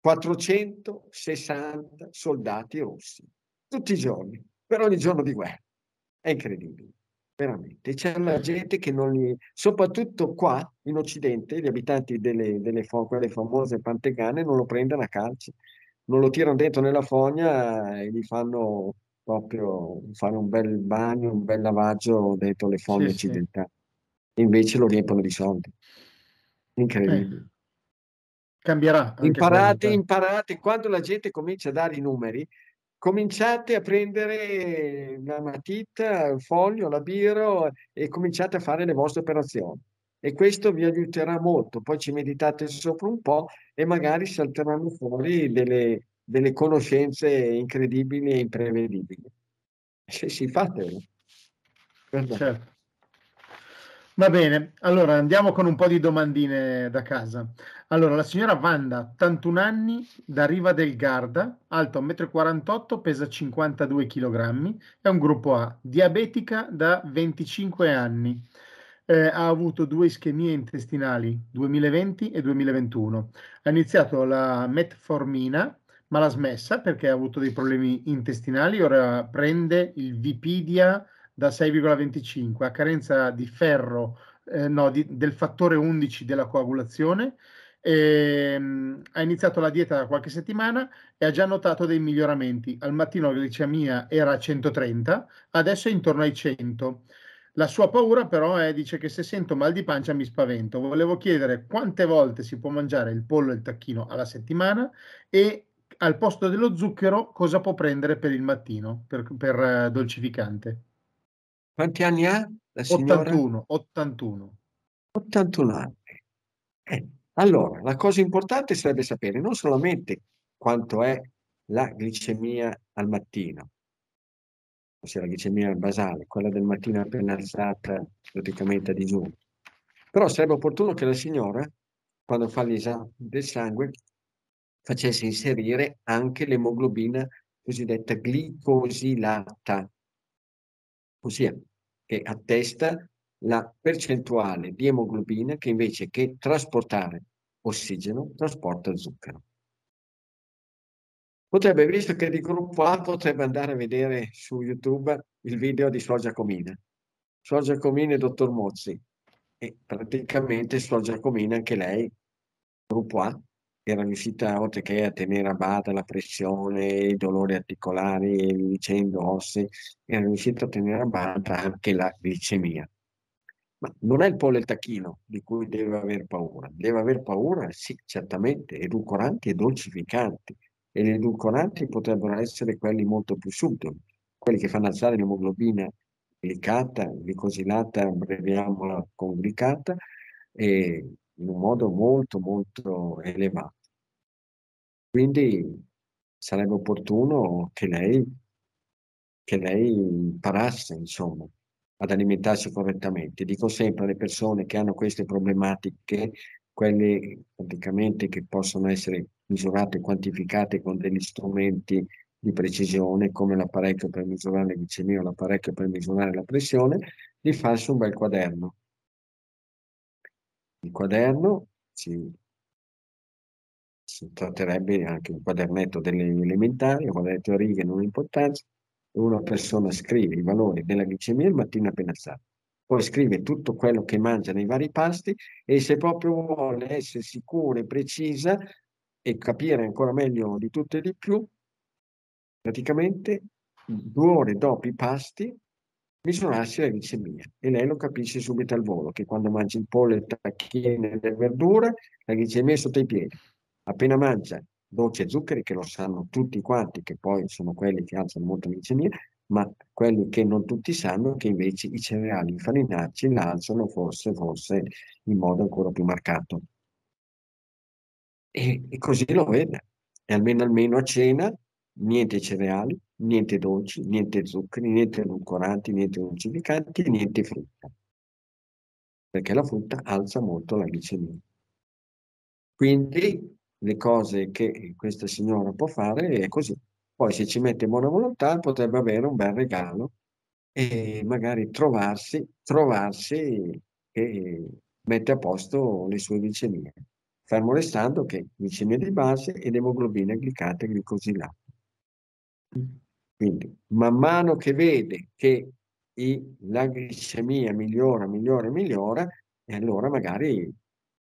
460 soldati russi, tutti i giorni, per ogni giorno di guerra. È incredibile, veramente. C'è la gente che non li... soprattutto qua in Occidente, gli abitanti delle, delle quelle famose pantegane non lo prendono a calci non lo tirano dentro nella fogna e gli fanno proprio fare un bel bagno, un bel lavaggio dentro le fogne Sì, sì. occidentali. Invece lo riempiono di soldi. Incredibile. cambierà anche Imparate, quello, eh. imparate, quando la gente comincia a dare i numeri, cominciate a prendere la matita, il foglio, la biro e cominciate a fare le vostre operazioni. E questo vi aiuterà molto. Poi ci meditate sopra un po' e magari salteranno fuori delle, delle conoscenze incredibili e imprevedibili. Sì, fatelo. Guarda. Certo. Va bene, allora andiamo con un po' di domandine da casa. Allora, la signora Wanda, 81 anni, da Riva del Garda, alto 1,48 m, pesa 52 kg, è un gruppo A, diabetica da 25 anni, eh, ha avuto due ischemie intestinali, 2020 e 2021. Ha iniziato la metformina, ma l'ha smessa perché ha avuto dei problemi intestinali, ora prende il Vipidia da 6,25 a carenza di ferro, eh, no, di- del fattore 11 della coagulazione. Ehm, ha iniziato la dieta da qualche settimana e ha già notato dei miglioramenti. Al mattino la glicemia era a 130, adesso è intorno ai 100. La sua paura però è, dice che se sento mal di pancia mi spavento. Volevo chiedere quante volte si può mangiare il pollo e il tacchino alla settimana e al posto dello zucchero cosa può prendere per il mattino, per, per, eh, dolcificante. Quanti anni ha la signora? 81, 81. 81 anni. Eh, allora, la cosa importante sarebbe sapere non solamente quanto è la glicemia al mattino, ossia la glicemia basale, quella del mattino appena alzata praticamente a digiuno, però sarebbe opportuno che la signora, quando fa l'esame del sangue, facesse inserire anche l'emoglobina cosiddetta glicosilata, ossia che attesta la percentuale di emoglobina che invece che trasportare ossigeno trasporta zucchero. Potrebbe, visto che di gruppo A, potrebbe andare a vedere su YouTube il video di Suor Giacomina. Suor Giacomina e Dottor Mozzi. E praticamente Suor Giacomina, anche lei, gruppo A, era riuscita, oltre che a tenere a bada la pressione, i dolori articolari e dicendo ossi, era riuscita a tenere a bada anche la glicemia. Ma non è il pollo e il tacchino di cui deve aver paura. Deve aver paura, sì, certamente, edulcoranti e dolcificanti. E gli edulcoranti potrebbero essere quelli molto più subdoli, quelli che fanno alzare l'emoglobina glicata, glicosilata, abbreviamola con glicata, e in un modo molto molto elevato. Quindi sarebbe opportuno che lei, che lei imparasse, insomma, ad alimentarsi correttamente. Dico sempre alle persone che hanno queste problematiche, quelle praticamente che possono essere misurate quantificate con degli strumenti di precisione, come l'apparecchio per misurare la glicemia o l'apparecchio per misurare la pressione, di farsi un bel quaderno il quaderno si, si tratterebbe anche un quadernetto delle elementari, un quadernetto a righe non importanza, una persona scrive i valori della glicemia il mattino appena alzato. Poi scrive tutto quello che mangia nei vari pasti e se proprio vuole essere sicura e precisa e capire ancora meglio di tutto e di più, praticamente due ore dopo i pasti misurarsi la glicemia e lei lo capisce subito al volo che quando mangia il pollo, il tacchino e le verdure la glicemia è sotto i piedi. Appena mangia dolci e zuccheri, che lo sanno tutti quanti, che poi sono quelli che alzano molto la glicemia, ma quelli che non tutti sanno che invece i cereali infarinacci la alzano forse, forse in modo ancora più marcato. E, e così lo vede. E almeno, almeno a cena, niente cereali, niente dolci, niente zuccheri, niente edulcoranti, niente dolcificanti, niente frutta. Perché la frutta alza molto la glicemia. Quindi le cose che questa signora può fare è così. Poi se ci mette buona volontà potrebbe avere un bel regalo e magari trovarsi, trovarsi che mette a posto le sue glicemie. Fermo restando che glicemia di base ed emoglobina glicata e glicosilata. Quindi, man mano che vede che i, la glicemia migliora, migliora, migliora, e allora magari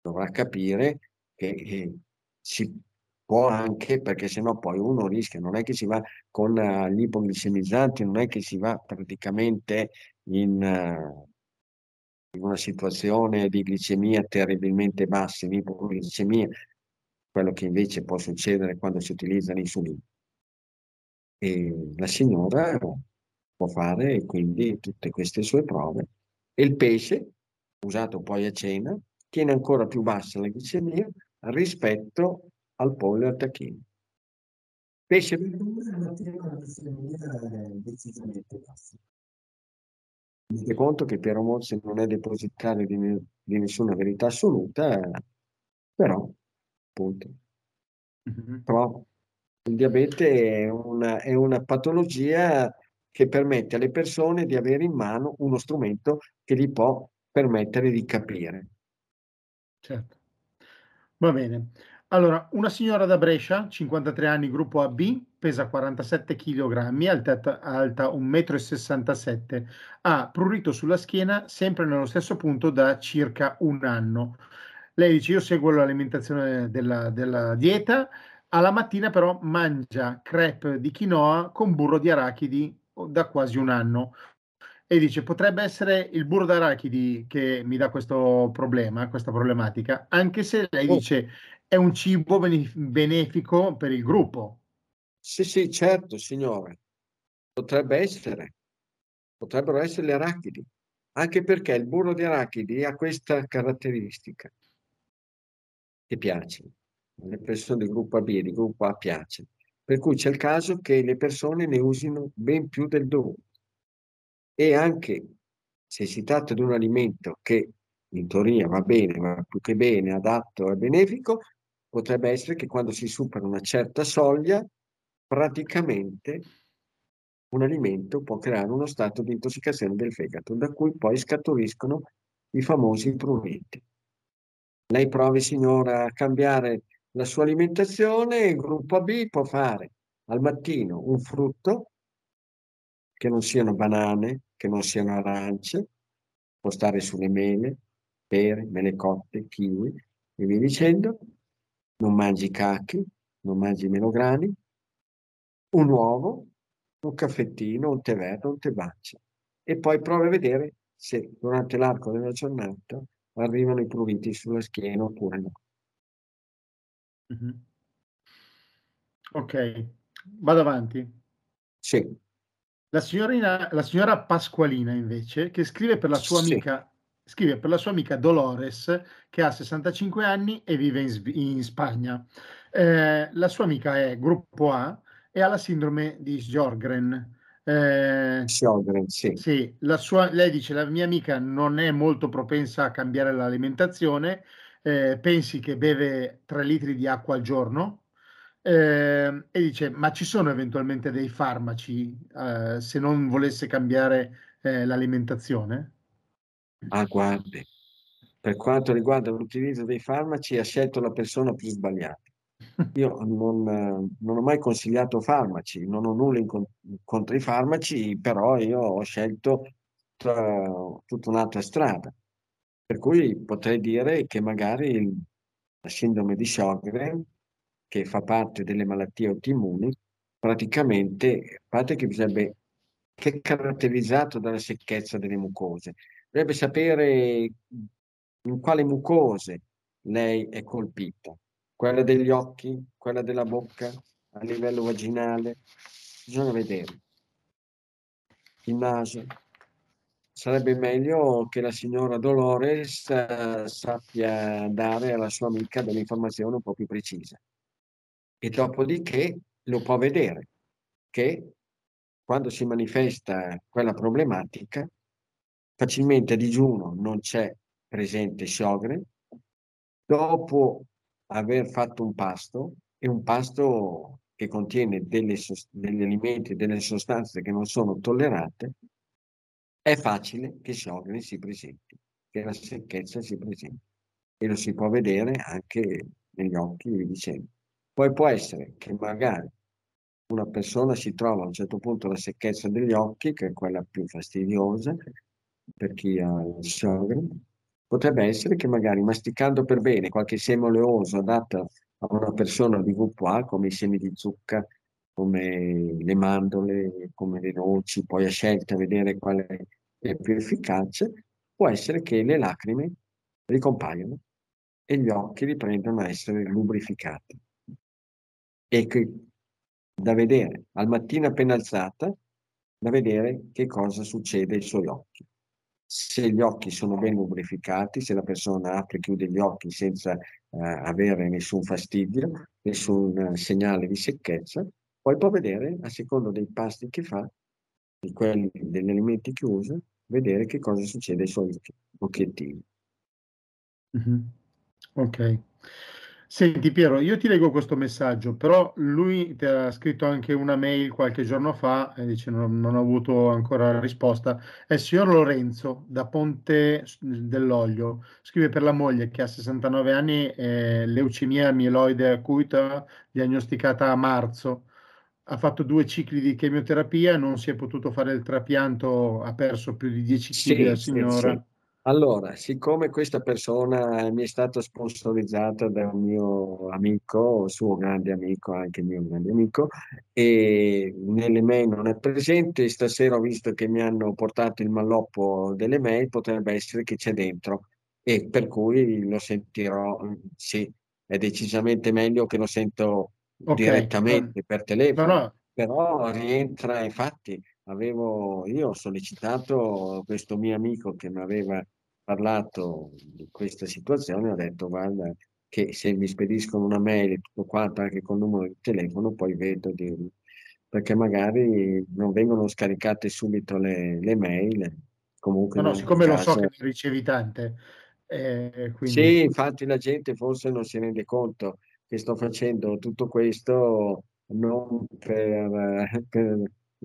dovrà capire che eh, si può anche, perché sennò poi uno rischia, non è che si va con uh, gli ipoglicemizzanti, non è che si va praticamente in, uh, in una situazione di glicemia terribilmente bassa, in ipoglicemia, quello che invece può succedere quando si utilizza l'insulina e la signora può fare quindi tutte queste sue prove e il pesce, usato poi a cena, tiene ancora più bassa la glicemia rispetto al pollo e al tacchino. Pesce. Tenete conto che Piero Mozzi non è depositario di, di, nessuna verità assoluta, però, appunto, mm-hmm. però il diabete è una, è una patologia che permette alle persone di avere in mano uno strumento che gli può permettere di capire. Certo. Va bene. Allora, una signora da Brescia, 53 anni, gruppo AB, pesa 47 kg, alta, alta 1,67 m, ha prurito sulla schiena sempre nello stesso punto da circa un anno. Lei dice, io seguo l'alimentazione della, della dieta, alla mattina però mangia crepe di quinoa con burro di arachidi da quasi un anno e dice potrebbe essere il burro d'arachidi che mi dà questo problema, questa problematica, anche se lei oh. dice è un cibo benefico per il gruppo. Sì, sì, certo, signore. Potrebbe essere. potrebbero essere le arachidi, anche perché il burro di arachidi ha questa caratteristica che piace. Alle persone del gruppo AB e del gruppo A piace. Per cui c'è il caso che le persone ne usino ben più del dovuto. E anche se si tratta di un alimento che in teoria va bene, va più che bene, adatto e benefico, potrebbe essere che quando si supera una certa soglia, praticamente un alimento può creare uno stato di intossicazione del fegato, da cui poi scaturiscono i famosi pruriti. Lei provi, signora, a cambiare la sua alimentazione, il gruppo AB può fare al mattino un frutto, che non siano banane, che non siano arance, può stare sulle mele, pere, mele cotte, kiwi, e via dicendo, non mangi cacchi, non mangi melograni, un uovo, un caffettino, un tè verde, un tè bacia. E poi provi a vedere se durante l'arco della giornata arrivano i pruriti sulla schiena oppure no. Mm-hmm. Ok, vado avanti. Sì. La, signorina, la signora Pasqualina invece, che scrive per la sua Sì. amica scrive per la sua amica Dolores che ha 65 anni e vive in, in Spagna. Eh, la sua amica è gruppo A e ha la sindrome di Sjögren. Eh, Sjögren, sì. sì, la sua, lei dice la mia amica non è molto propensa a cambiare l'alimentazione, eh, pensi che beve 3 litri di acqua al giorno eh, e dice ma ci sono eventualmente dei farmaci eh, se non volesse cambiare eh, l'alimentazione? Ah, guardi, per quanto riguarda l'utilizzo dei farmaci, ha scelto la persona più sbagliata. Io non, non ho mai consigliato farmaci, non ho nulla con- contro i farmaci, però io ho scelto tutta un'altra strada. Per cui potrei dire che magari la sindrome di Sjögren, che fa parte delle malattie autoimmuni, praticamente, a parte che bisognerebbe, che è caratterizzato dalla secchezza delle mucose, dovrebbe sapere in quale mucose lei è colpita, quella degli occhi, quella della bocca, a livello vaginale, bisogna vedere. Il naso. Sarebbe meglio che la signora Dolores eh, sappia dare alla sua amica delle informazioni un po' più precise. E dopodiché lo può vedere che quando si manifesta quella problematica, facilmente a digiuno non c'è presente Sjögren, dopo aver fatto un pasto, e un pasto che contiene delle degli alimenti, delle sostanze che non sono tollerate, è facile che Sjögren si presenti, che la secchezza si presenti. E lo si può vedere anche negli occhi via dicendo. Poi può essere che magari una persona si trova a un certo punto la secchezza degli occhi, che è quella più fastidiosa per chi ha il Sjögren. Potrebbe essere che magari masticando per bene qualche seme oleoso adatto a una persona di gruppo A, come i semi di zucca, come le mandorle, come le noci, poi a scelta vedere quale è più efficace, può essere che le lacrime ricompaiano e gli occhi riprendano a essere lubrificati. E che da vedere al mattino appena alzata, da vedere che cosa succede ai suoi occhi. Se gli occhi sono ben lubrificati, se la persona apre e chiude gli occhi senza eh, avere nessun fastidio, nessun eh, segnale di secchezza, poi può vedere, a seconda dei pasti che fa, di quelli, degli alimenti che usa, vedere che cosa succede ai suoi occhiettini. Mhm. Ok. Senti Piero, io ti leggo questo messaggio, però lui ti ha scritto anche una mail qualche giorno fa e dice non, non ho avuto ancora risposta. È il signor Lorenzo da Ponte dell'Olio, scrive per la moglie che ha 69 anni, eh, leucemia mieloide acuta diagnosticata a marzo. Ha fatto due cicli di chemioterapia, non si è potuto fare il trapianto, ha perso più di 10 kg la Sì, sì, signora. sì. Allora, siccome questa persona mi è stata sponsorizzata da un mio amico, suo grande amico, anche mio grande amico, e nelle mail non è presente, stasera ho visto che mi hanno portato il malloppo delle mail, potrebbe essere che c'è dentro, e per cui lo sentirò, sì, è decisamente meglio che lo sento Ok, direttamente per no, telefono, no, però rientra, infatti, avevo, io ho sollecitato questo mio amico che mi aveva parlato di questa situazione, ho detto guarda che se mi spediscono una mail e tutto quanto anche col numero di telefono poi vedo di, perché magari non vengono scaricate subito le, le mail. Comunque no, no, siccome caso... lo so che ricevi tante. Eh, quindi... Sì, infatti la gente forse non si rende conto che sto facendo tutto questo non per, per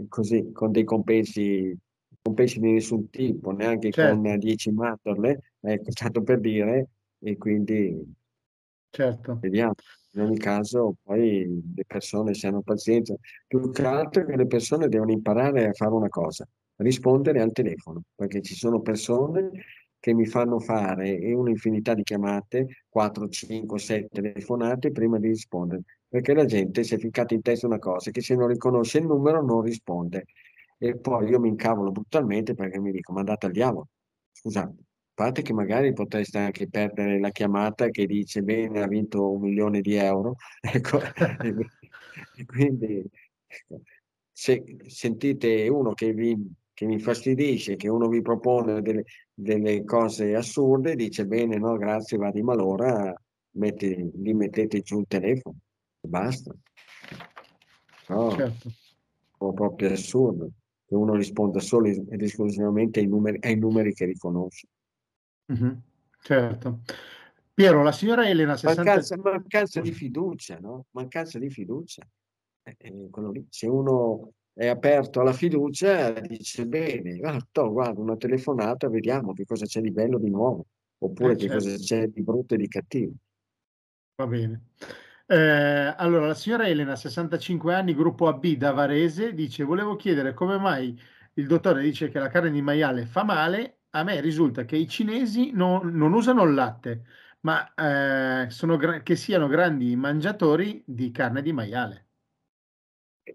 così, con dei compensi, compensi di nessun tipo, neanche certo. con 10 mandorle, ecco, tanto per dire, e quindi certo. vediamo. In ogni caso, poi le persone se hanno pazienza, più che altro che le persone devono imparare a fare una cosa, rispondere al telefono, perché ci sono persone che mi fanno fare un'infinità di chiamate, 4, 5, 6 telefonate prima di rispondere, perché la gente si è ficcata in testa una cosa, che se non riconosce il numero non risponde. E poi io mi incavolo brutalmente perché mi dico, mandate al diavolo. Scusate, a parte che magari potreste anche perdere la chiamata che dice, bene, ha vinto un milione di euro. ecco, quindi ecco, se sentite uno che vi che mi fastidisce, che uno vi propone delle, delle cose assurde, dice bene, no, grazie, va di malora, metti, gli mettete giù il telefono e basta. No, certo. È proprio assurdo che uno risponda solo ed esclusivamente ai numeri, ai numeri che riconosce. Mm-hmm. Certo. Piero, la signora Elena 60... mancanza, mancanza di fiducia, no? Mancanza di fiducia. Eh, eh, Se uno è aperto alla fiducia, dice bene, ah, guarda una telefonata, vediamo che cosa c'è di bello di nuovo, oppure eh, che certo. cosa c'è di brutto e di cattivo. Va bene. Eh, allora, la signora Elena, 65 anni, gruppo AB da Varese, dice, volevo chiedere come mai il dottore dice che la carne di maiale fa male, a me risulta che i cinesi non, non usano il latte, ma eh, sono che siano grandi mangiatori di carne di maiale.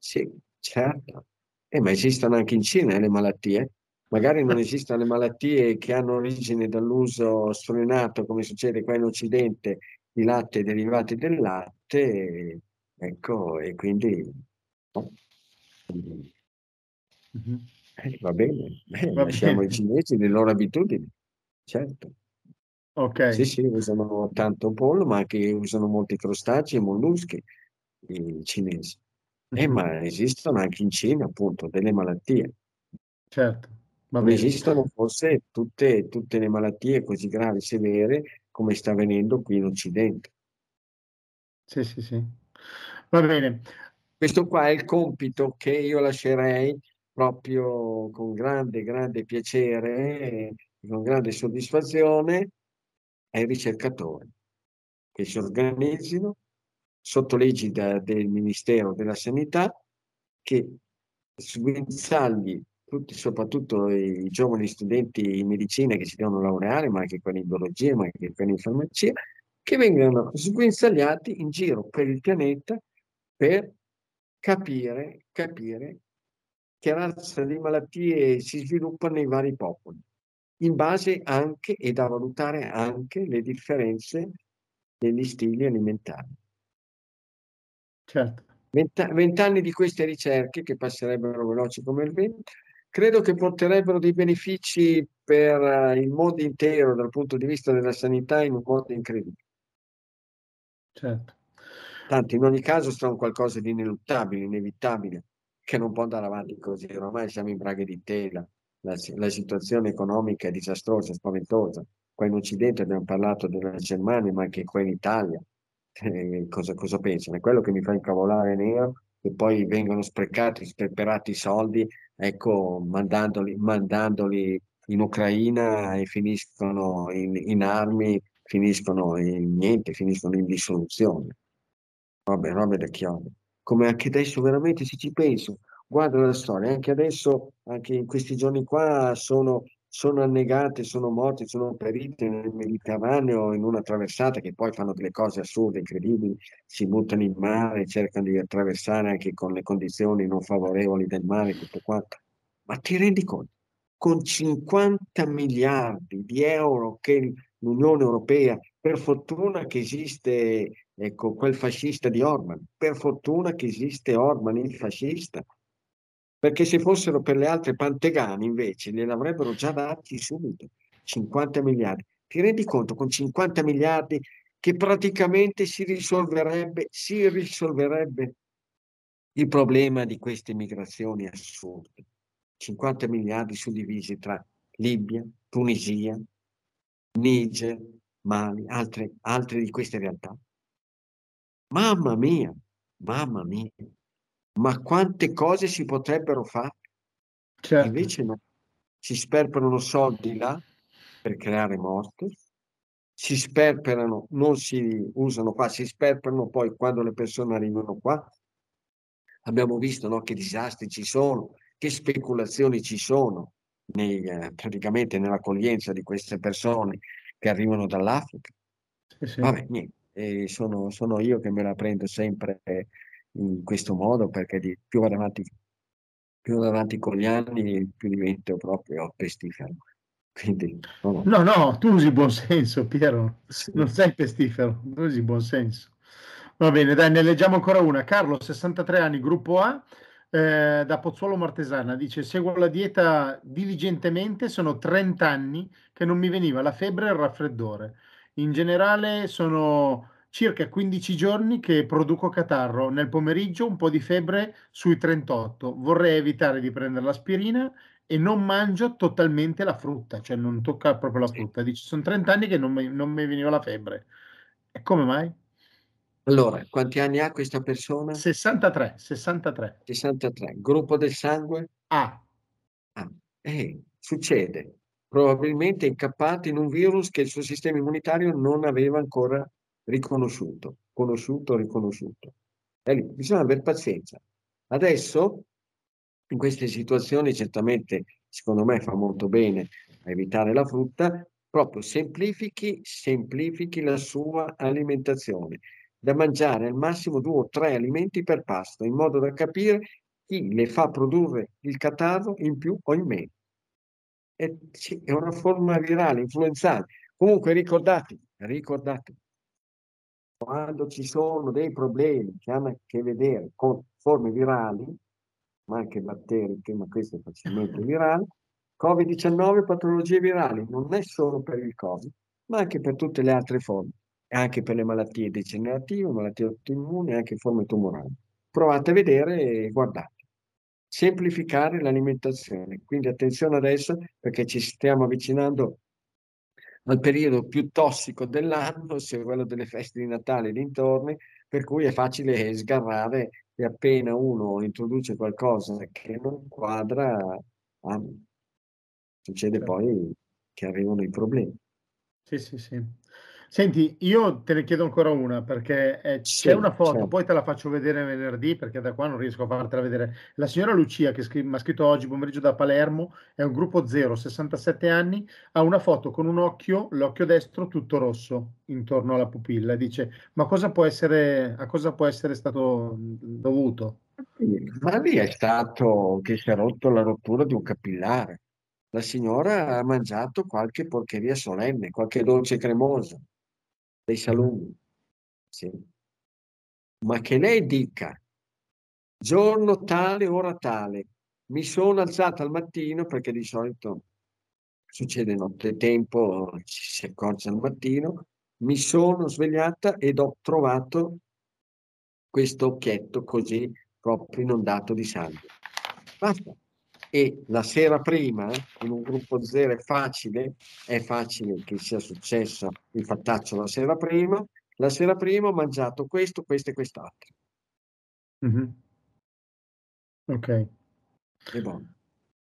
Sì, Certo, eh, ma esistono anche in Cina eh, le malattie. Magari non esistono le malattie che hanno origine dall'uso sfrenato, come succede qua in Occidente, di latte e derivati del latte, ecco, e quindi no. mm-hmm. eh, va bene, eh, va lasciamo bene. i cinesi le loro abitudini, certo. Ok. Sì, sì, usano tanto pollo, ma anche usano molti crostacei e molluschi i cinesi. Eh, ma esistono anche in Cina, appunto, delle malattie. Certo. Non esistono forse tutte, tutte le malattie così gravi, severe, come sta avvenendo qui in Occidente. Sì, sì, sì. Va bene. Questo qua è il compito che io lascerei proprio con grande, grande piacere, con grande soddisfazione ai ricercatori che si organizzino sotto l'egida del Ministero della Sanità che sguinzagli tutti, soprattutto i giovani studenti in medicina che si devono laureare, ma anche quelli in biologia, ma anche quelli in farmacia, che vengano sguinzagliati in giro per il pianeta per capire, capire che razza di malattie si sviluppano nei vari popoli, in base anche e da valutare anche le differenze degli stili alimentari. Certo. Vent'anni di queste ricerche, che passerebbero veloci come il vento, credo che porterebbero dei benefici per eh, il mondo intero dal punto di vista della sanità in un modo incredibile. Certo. Tanto in ogni caso sono qualcosa di ineluttabile, inevitabile, che non può andare avanti così. Ormai siamo in braghe di tela, la, la situazione economica è disastrosa, spaventosa. Qua in Occidente abbiamo parlato della Germania, ma anche qua in Italia eh, cosa, cosa pensano. È quello che mi fa incavolare nero, che poi vengono sprecati, sperperati i soldi, ecco, mandandoli, mandandoli in Ucraina e finiscono in, in armi, finiscono in niente, finiscono in dissoluzione. Vabbè, robe da chiave. Come anche adesso veramente se ci penso, guarda la storia, anche adesso, anche in questi giorni qua sono sono annegate, sono morte, sono perite nel Mediterraneo in una traversata che poi fanno delle cose assurde, incredibili, si buttano in mare, cercano di attraversare anche con le condizioni non favorevoli del mare, tutto quanto. Ma ti rendi conto? Con 50 miliardi di euro che l'Unione Europea, per fortuna che esiste ecco, quel fascista di Orban, per fortuna che esiste Orban il fascista, perché se fossero per le altre pantegane invece gliel'avrebbero già dati subito, 50 miliardi. Ti rendi conto con 50 miliardi che praticamente si risolverebbe, si risolverebbe il problema di queste migrazioni assurde. 50 miliardi suddivisi tra Libia, Tunisia, Niger, Mali, altre, altre di queste realtà. Mamma mia, mamma mia, ma quante cose si potrebbero fare? Certo. Invece no, si sperperano soldi là per creare morte, si sperperano, non si usano qua, si sperperano poi quando le persone arrivano qua. Abbiamo visto no, che disastri ci sono, che speculazioni ci sono nei, eh, praticamente nell'accoglienza di queste persone che arrivano dall'Africa. Sì, sì. Vabbè, niente, e sono, sono, io che me la prendo sempre in questo modo perché di, più vado avanti, più vado avanti con gli anni, più divento proprio pestifero. Quindi, no, no, no, tu usi buon senso, Piero. Sì. Non sei pestifero, tu usi buon senso. Va bene, dai, ne leggiamo ancora una. Carlo, 63 anni, gruppo A, eh, da Pozzuolo Martesana, dice: Seguo la dieta diligentemente, sono 30 anni che non mi veniva la febbre e il raffreddore. In generale sono circa 15 giorni che produco catarro. Nel pomeriggio un po' di febbre sui 38. Vorrei evitare di prendere l'aspirina e non mangio totalmente la frutta, cioè non tocca proprio la frutta. Dice, sono 30 anni che non mi, non mi veniva la febbre. E come mai? Allora, quanti anni ha questa persona? 63, 63. 63. Gruppo del sangue? A. Ah, eh, succede probabilmente incappato in un virus che il suo sistema immunitario non aveva ancora riconosciuto, conosciuto, riconosciuto. E lì bisogna avere pazienza. Adesso, in queste situazioni, certamente, secondo me, fa molto bene a evitare la frutta, proprio semplifichi, semplifichi la sua alimentazione, da mangiare al massimo due o tre alimenti per pasto, in modo da capire chi le fa produrre il catarro in più o in meno è, è una forma virale, influenzale. Comunque ricordate, ricordate, quando ci sono dei problemi che hanno a che vedere con forme virali, ma anche batteriche, ma questo è facilmente virale, Covid-19 patologie virali non è solo per il Covid, ma anche per tutte le altre forme, anche per le malattie degenerative, malattie autoimmuni e anche forme tumorali. Provate a vedere e guardate semplificare l'alimentazione. Quindi attenzione adesso perché ci stiamo avvicinando al periodo più tossico dell'anno, sia quello delle feste di Natale e dintorni, per cui è facile sgarrare e appena uno introduce qualcosa che non quadra, ah, succede certo. poi che arrivano i problemi. Sì, sì, sì. Senti, io te ne chiedo ancora una perché eh, sì, c'è una foto, certo. poi te la faccio vedere venerdì perché da qua non riesco a fartela vedere. La signora Lucia che mi ha scritto oggi pomeriggio da Palermo, è un gruppo 0, 67 anni, ha una foto con un occhio, l'occhio destro tutto rosso intorno alla pupilla. Dice, ma cosa può essere, a cosa può essere stato dovuto? Ma lì è stato che si è rotto la rottura di un capillare. La signora ha mangiato qualche porcheria solenne, qualche dolce cremoso dei salumi. Sì. Ma che lei dica, giorno tale, ora tale, mi sono alzata al mattino perché di solito succede nottetempo, ci si accorge al mattino, mi sono svegliata ed ho trovato questo occhietto così proprio inondato di sangue. Basta e la sera prima in un gruppo zero è facile, è facile che sia successo il fattaccio la sera prima, la sera prima ho mangiato questo, questo e quest'altro. Mm-hmm. Ok. È buono.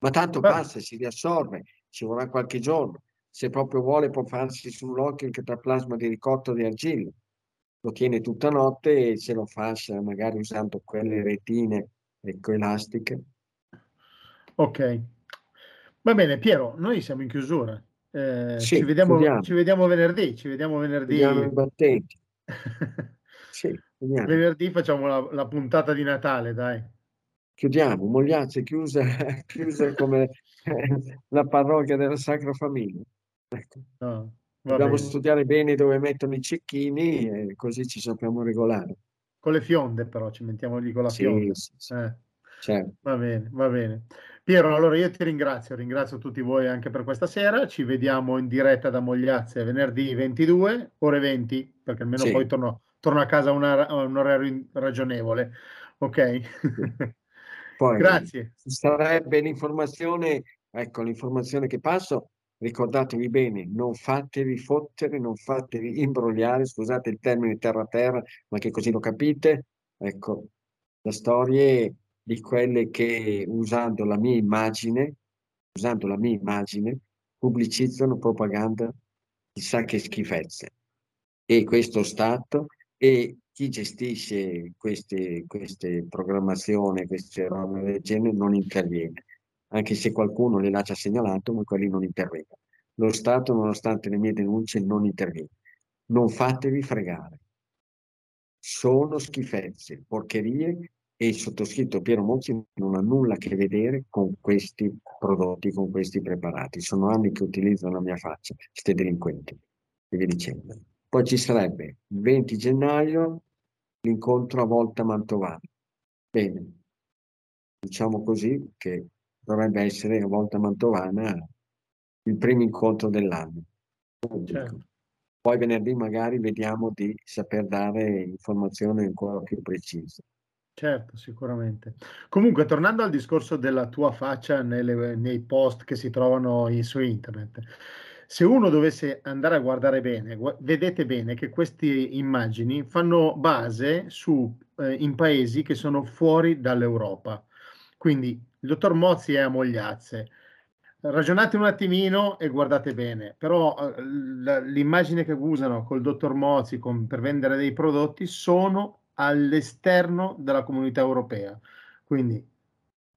Ma tanto Beh. passa, si riassorbe, ci vorrà qualche giorno. Se proprio vuole può farsi sull'occhio il cataplasma di ricotto di argilla. Lo tiene tutta notte e se lo fascia magari usando quelle retine eccoelastiche Ok. Va bene, Piero, noi siamo in chiusura. Eh, sì, ci, vediamo, ci, vediamo, venerdì. Ci vediamo venerdì. Vediamo sì, venerdì facciamo la, la, puntata di Natale, dai. Chiudiamo, Mogliazze chiusa, chiusa come la parrocchia della Sacra Famiglia. Ecco. No, Dobbiamo bene. studiare bene dove mettono i cecchini e così ci sappiamo regolare. Con le fionde però, ci mettiamo lì con la sì, fionda. Sì, sì. Eh. Certo. Va bene, va bene. Piero, allora io ti ringrazio, ringrazio tutti voi anche per questa sera. Ci vediamo in diretta da Mogliazze venerdì 22, ore 20, perché almeno Sì. poi torno, torno a casa a un orario ragionevole. Ok? Poi Grazie. sarebbe l'informazione, ecco l'informazione che passo, ricordatevi bene, non fatevi fottere, non fatevi imbrogliare, scusate il termine terra terra, ma che così lo capite, ecco, le storie di quelle che usando la mia immagine, usando la mia immagine, pubblicizzano propaganda chissà che schifezze. E questo Stato e chi gestisce queste, queste programmazioni, queste robe del genere non interviene, anche se qualcuno le già segnalato, ma quelli non intervengono. Lo Stato, nonostante le mie denunce, non interviene. Non fatevi fregare. Sono schifezze, porcherie e il sottoscritto Piero Mozzi non ha nulla a che vedere con questi prodotti, con questi preparati. Sono anni che utilizzano la mia faccia, questi delinquenti, e via dicendo. Poi ci sarebbe il 20 gennaio l'incontro a Volta Mantovana. Bene, diciamo così che dovrebbe essere a Volta Mantovana il primo incontro dell'anno. Certo. Poi venerdì magari vediamo di saper dare informazioni ancora più precise. Certo, sicuramente. Comunque, tornando al discorso della tua faccia nelle- nei post che si trovano in- su internet, se uno dovesse andare a guardare bene, gua- vedete bene che queste immagini fanno base su, eh, in paesi che sono fuori dall'Europa. Quindi il dottor Mozzi è a Mogliazze. Ragionate un attimino e guardate bene, però eh, l- l'immagine che usano col dottor Mozzi con- per vendere dei prodotti sono all'esterno della comunità europea. Quindi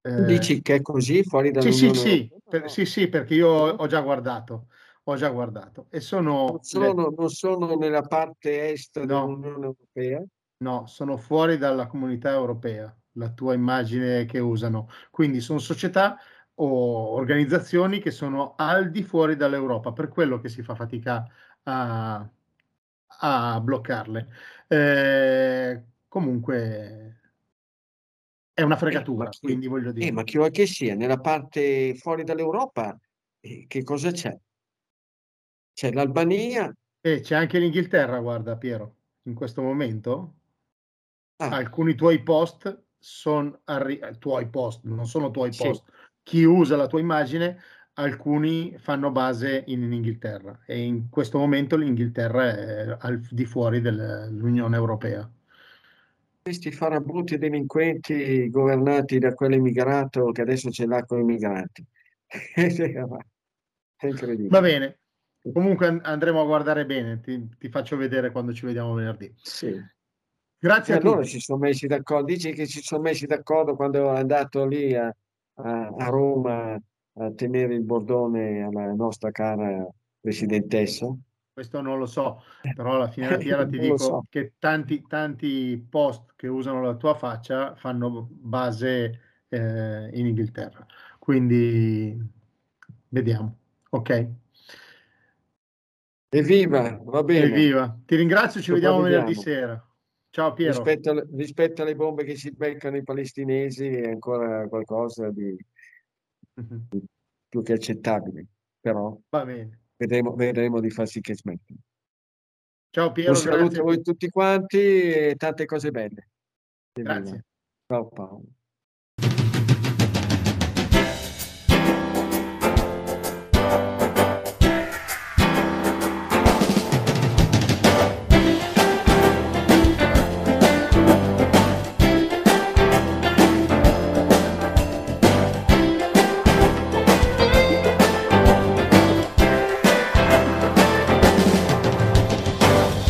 eh, dici che è così fuori sì, sì, dall'Unione sì, Europea? per- sì, sì, perché io ho, ho già guardato, ho già guardato e sono, Non sono, non sono nella parte est No. dell'Unione Europea. no, sono fuori dalla comunità europea, la tua immagine che usano. Quindi sono società o organizzazioni che sono al di fuori dall'Europa, per quello che si fa fatica a, a bloccarle. Eh, comunque è una Eh, fregatura, chi- quindi voglio eh, dire. ma chi vuoi che sia, nella parte fuori dall'Europa, eh, che cosa c'è? C'è l'Albania, E c'è anche l'Inghilterra, guarda Piero, in questo momento ah, alcuni tuoi post sono arri- tuoi post, non sono tuoi Sì. post. Chi usa la tua immagine, alcuni fanno base in, in Inghilterra e in questo momento l'Inghilterra è al di fuori dell'Unione Europea. Questi farabutti delinquenti governati da quell'immigrato che adesso ce l'ha con i migranti. È incredibile. Va bene, comunque an- andremo a guardare bene, ti, ti faccio vedere quando ci vediamo venerdì. Sì. E Grazie a allora tutti. si sono messi d'accordo, dici che si sono messi d'accordo quando è andato lì a, a- a Roma a tenere il bordone alla nostra cara presidentessa? Questo non lo so, però alla fine della fiera ti dico so. che tanti, tanti post che usano la tua faccia fanno base eh, in Inghilterra. Quindi vediamo. Ok, Evviva, va bene. evviva. Ti ringrazio, ci vediamo venerdì sera. Ciao Piero. Rispetto, alle- rispetto alle bombe che si beccano i palestinesi è ancora qualcosa di Mhm. più che accettabile, però Va bene. Vedremo, vedremo di far sì che smettano. Ciao Piero, Un saluto grazie. a voi tutti quanti e tante cose belle. Grazie. Ciao Paolo.